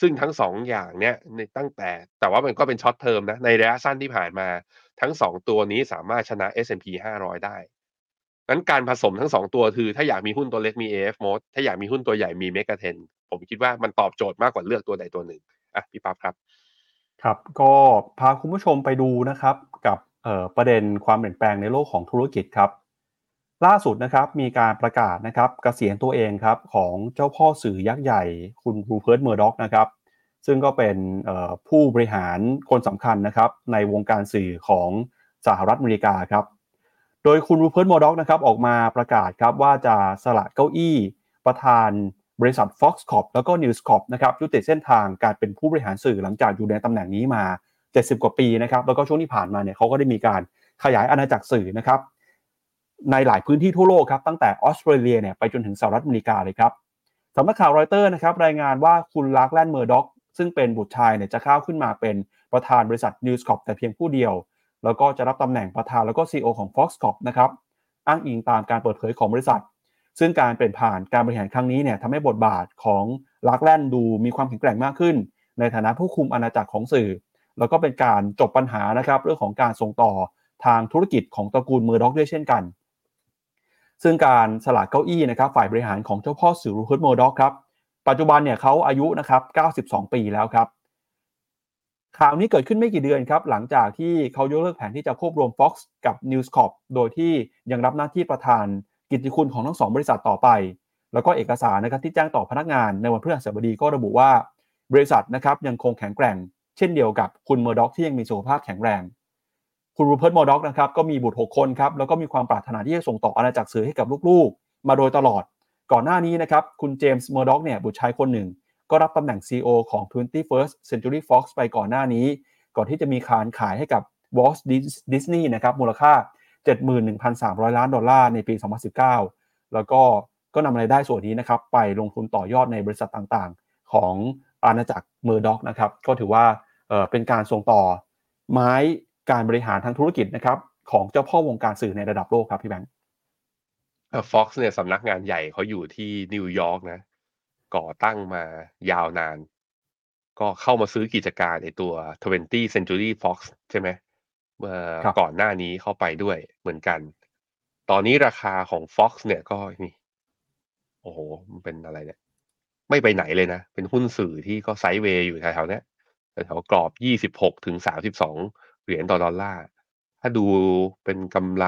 ซึ่งทั้งสองอย่างเนี้ยในตั้งแต่แต่ว่ามันก็เป็น short term นะ ในระยะสั้นที่ผ่านมา ทั้งสองตัวนี้สามารถชนะ S&P 500 ได้ งั้นการผสมทั้งสองตัวคือ ถ้าอยากมีหุ้นตัวเล็กมี AF mode ถ้าอยากมีหุ้นตัวใหญ่มี Mega 10 ผมคิดว่ามันตอบโจทย์มากกว่าเลือกตัวใดตัวหนึ่งอะพี่ปั๊บครับ ครับก็พาคุณผู้ชมไปดูนะครับกับประเด็นความเปลี่ยนแปลงในโลกของธุรกิจครับ ล่าสุดนะครับมีการประกาศนะครับกเกษียณตัวเองครับของเจ้าพ่อสื่อยักษ์ใหญ่ คุณรูเพิร์ตเมอร์ด็อกนะครับซึ่งก็เป็นผู้บริหารคนสำคัญนะครับในวงการสื่อของสหรัฐอเมริกาครับ โดยคุณรูเพิร์ตมอร์ด็อกนะครับออกมาประกาศครับว่าจะสละเก้าอี้ประธานบริษัท Fox Corp แล้วก็ News Corp นะครับยุติเส้นทางการเป็นผู้บริหารสื่อหลังจากอยู่ในตำแหน่งนี้มา 70 กว่าปีนะครับแล้วก็ช่วงที่ผ่านมาเนี่ยเขาก็ได้มีการขยายอาณาจักรสื่อนะครับในหลายพื้นที่ทั่วโลกครับตั้งแต่ออสเตรเลียเนี่ยไปจนถึงสหรัฐอเมริกาเลยครับสำนักข่าวรอยเตอร์นะครับรายงานว่าคุณลาร์กแลนเมอร์ด็อกซึ่งเป็นบุตรชายเนี่ยจะเข้าขึ้นมาเป็นประธานบริษัท News Corp แต่เพียงผู้เดียว แล้วก็จะรับตำแหน่งประธานแล้วก็ CEO ของ Fox Corp นะครับอ้างอิงตามการเปิดเผยของบริษัท ซึ่งการเปลี่ยนผ่านการบริหารครั้งนี้เนี่ยทำให้บทบาทของลักแลนดูมีความแข็งแกร่งมากขึ้น ในฐานะผู้คุมอาณาจักรของสื่อ แล้วก็เป็นการจบปัญหานะครับเรื่องของการส่งต่อทางธุรกิจของตระกูลเมอร์ด็อกด้วยเช่นกัน ซึ่งการสละเก้าอี้นะครับฝ่ายบริหารของเจ้าพ่อสื่อรูเพิร์ตเมอร์ด็อกครับปัจจุบันเนี่ยเขาอายุนะครับ92 ปีแล้วครับ ข่าวนี้เกิดขึ้นไม่กี่เดือนครับ หลังจากที่เขายกเลิกแผนที่จะควบรวม Fox กับ News Corp โดยที่ยังรับหน้าที่ประธานกิตติคุณของทั้งสองบริษัทต่อไป แล้วก็เอกสารนะครับที่แจ้งต่อพนักงานในวันพฤหัสบดีก็ระบุว่าบริษัทนะครับยังคงแข็งแกร่ง เช่นเดียวกับคุณเมอร์ด็อกที่ยังมีสุขภาพแข็งแรง คุณรูเพิร์ตเมอร์ด็อกนะครับก็มีบุตร 6 คนครับแล้วก็มีความปรารถนาที่จะส่งต่ออาณาจักรสื่อให้กับลูกๆ มาโดยตลอด ก่อนหน้านี้นะครับคุณเจมส์เมอร์ด็อกเนี่ยบุตรชายคนหนึ่ง ก็รับตำแหน่ง CEO ของ 21st Century Fox ไปก่อนหน้านี้ ก่อนที่จะมีการขายให้กับ Walt Disney นะครับมูลค่า 71,300 ล้านดอลลาร์ในปี 2019 แล้วก็ก็นำรายได้ส่วนนี้นะครับไปลงทุนต่อยอดในบริษัทต่างๆ ของอาณาจักรเมอร์ด็อกนะครับก็ถือว่าเเป็นการส่งต่อไม้การบริหารทางธุรกิจนะครับของเจ้าพ่อวงการสื่อในระดับโลกครับพี่แบงค์ฟ็อกซ์เนี่ยสำนักงานใหญ่เขาอยู่ที่นิวยอร์กนะ ก่อตั้งมายาวนาน ก็เข้ามาซื้อกิจการไอตัว 20 Century Fox ใช่ไหมเมื่อก่อนหน้านี้เข้าไปด้วยเหมือนกัน ตอนนี้ราคาของ Fox เนี่ยก็นี่โอ้โห มันเป็นอะไรเนี่ย ไม่ไปไหนเลยนะ เป็นหุ้นสื่อที่ก็ไซด์เวย์อยู่แถวๆนี้แถวกรอบ 26 ถึง 32 เหรียญต่อดอลลาร์ ถ้าดูเป็นกำไร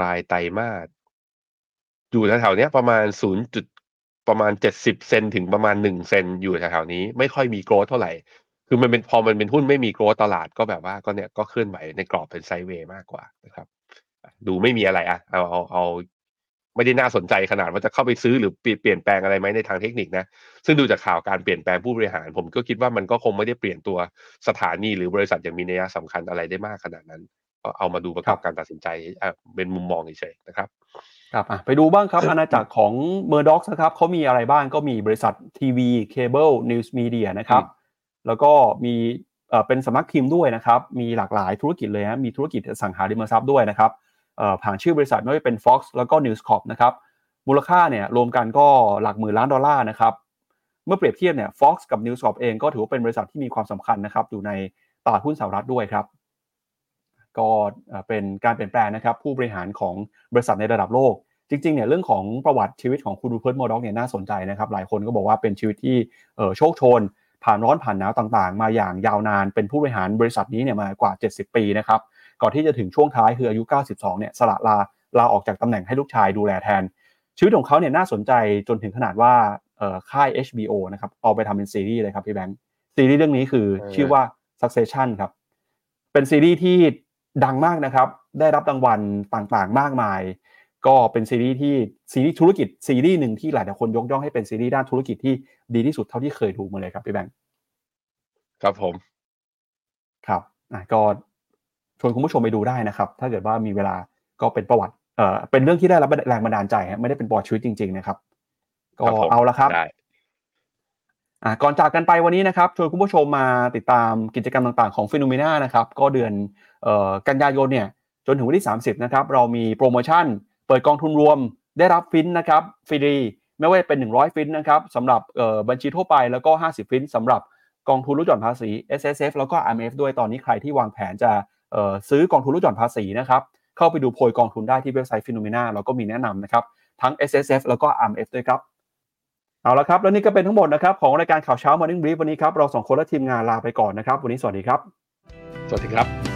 รายไตรมาสอยู่แถวๆนี้ประมาณ 0. ประมาณ 70 เซนถึงประมาณ 1 เซนอยู่แถวๆนี้ ไม่ค่อยมีโกรธเท่าไหร่ คือมันเป็นพอมันเป็นหุ้นไม่มีโกรธตลาดก็แบบว่าก็เนี่ยก็เคลื่อนไหวในกรอบเป็นไซเวย์มากกว่านะครับดูไม่มีอะไรอะเอาเอาเอาไม่ได้น่าสนใจขนาดว่าจะเข้าไปซื้อหรือเปลี่ยนแปลงอะไรไหมในทางเทคนิคนะ ซึ่งดูจากข่าวการเปลี่ยนแปลงผู้บริหาร ผมก็คิดว่ามันก็คงไม่ได้เปลี่ยนตัวสถานีหรือบริษัทอย่างมีนัยสำคัญอะไรได้มากขนาดนั้น ก็เอามาดูประกอบการตัดสินใจเป็นมุมมองเฉยๆนะครับ ครับไปดูบ้างครับ อาณาจักรของเมอร์ด็อกนะครับเขามีอะไรบ้างก็มีบริษัททีวีเคเบิล news media นะครับ แล้วก็มีเป็นสตรีมมิ่งด้วยนะครับ มีหลากหลายธุรกิจเลยนะมีธุรกิจอสังหาริมทรัพย์ด้วยนะครับผ่านชื่อบริษัทไม่ว่าเป็น Fox แล้วก็ News Corp นะครับมูลค่าเนี่ยรวมกันก็หลักหมื่นล้านดอลลาร์นะครับ เมื่อเปรียบเทียบเนี่ย Fox กับ News Corp เองก็ถือว่าเป็นบริษัทที่มีความสำคัญนะครับ อยู่ในตลาดหุ้นสหรัฐด้วยครับ ก็เป็นการเปลี่ยนแปลงนะครับ ผู้บริหารของบริษัทในระดับโลก จริงๆเนี่ยเรื่องของประวัติชีวิตของคุณรูเพิร์ตโมด็อกเนี่ยน่าสนใจนะครับหลายคนก็บอกว่าเป็นชีวิตที่โชคโชน ผ่านร้อนผ่านหนาวต่างๆ มาอย่างยาวนาน เป็นผู้บริหารบริษัทนี้เนี่ยมากว่า 70 ปีนะครับก่อนที่จะถึงช่วงท้ายคืออายุ 92 เนี่ยสละลาลาออกจากตำแหน่งให้ลูกชายดูแลแทน ชีวิตของเขาเนี่ยน่าสนใจจนถึงขนาดว่าค่าย HBO นะครับเอาไปทำเป็นซีรีส์เลยครับพี่แบงค์ซีรีส์เรื่องนี้คือชื่อว่า Succession ครับเป็นซีรีส์ที่ดังมากนะครับได้รับรางวัลต่างๆ มากมาย ก็เป็นซีรีส์ที่ซีรีส์ธุรกิจซีรีส์หนึ่งที่หลายคนยกย่องให้เป็นซีรีส์ด้านธุรกิจที่ดีที่สุดเท่าที่เคยดูมาเลยครับพี่แบงค์ครับผม ครับก็ชวนคุณผู้ชมไปดูได้นะครับ ถ้าเกิดว่ามีเวลาก็เป็นประวัติเอ่อเป็นเรื่องที่ได้รับแรงบันดาลใจไม่ได้เป็นประวัติชีวิตจริง ๆ นะครับ ก็เอาละครับอ่าก่อนจากกันไปวันนี้นะครับชวนคุณผู้ชมมาติดตามกิจกรรมต่างๆของ FINNOMENA นะครับ ก็เดือนเอ่อกันยายนเนี่ยจนถึงวันที่ 30 นะครับ เรามีโปรโมชั่น เปิดกองทุนรวมได้รับฟินนะครับฟรีไม่ว่าเป็น 100 ฟินนะครับสำหรับบัญชีทั่วไปแล้วก็ 50 ฟินสำหรับกองทุนลดหย่อนภาษี SSF แล้วก็ RMF ด้วยตอนนี้ใครที่วางแผนจะซื้อกองทุนลดหย่อนภาษีนะครับเข้าไปดูโพยกองทุนได้ที่เว็บไซต์ FINNOMENA เราก็มีแนะนำนะครับทั้ง S S F แล้วก็ M F ด้วยครับเอาละครับ แล้วนี่ก็เป็นทั้งหมดนะครับของรายการข่าวเช้า Morning Brief วันนี้ครับเราสองคนและทีมงานลาไปก่อนนะครับ วันนี้สวัสดีครับ สวัสดีครับ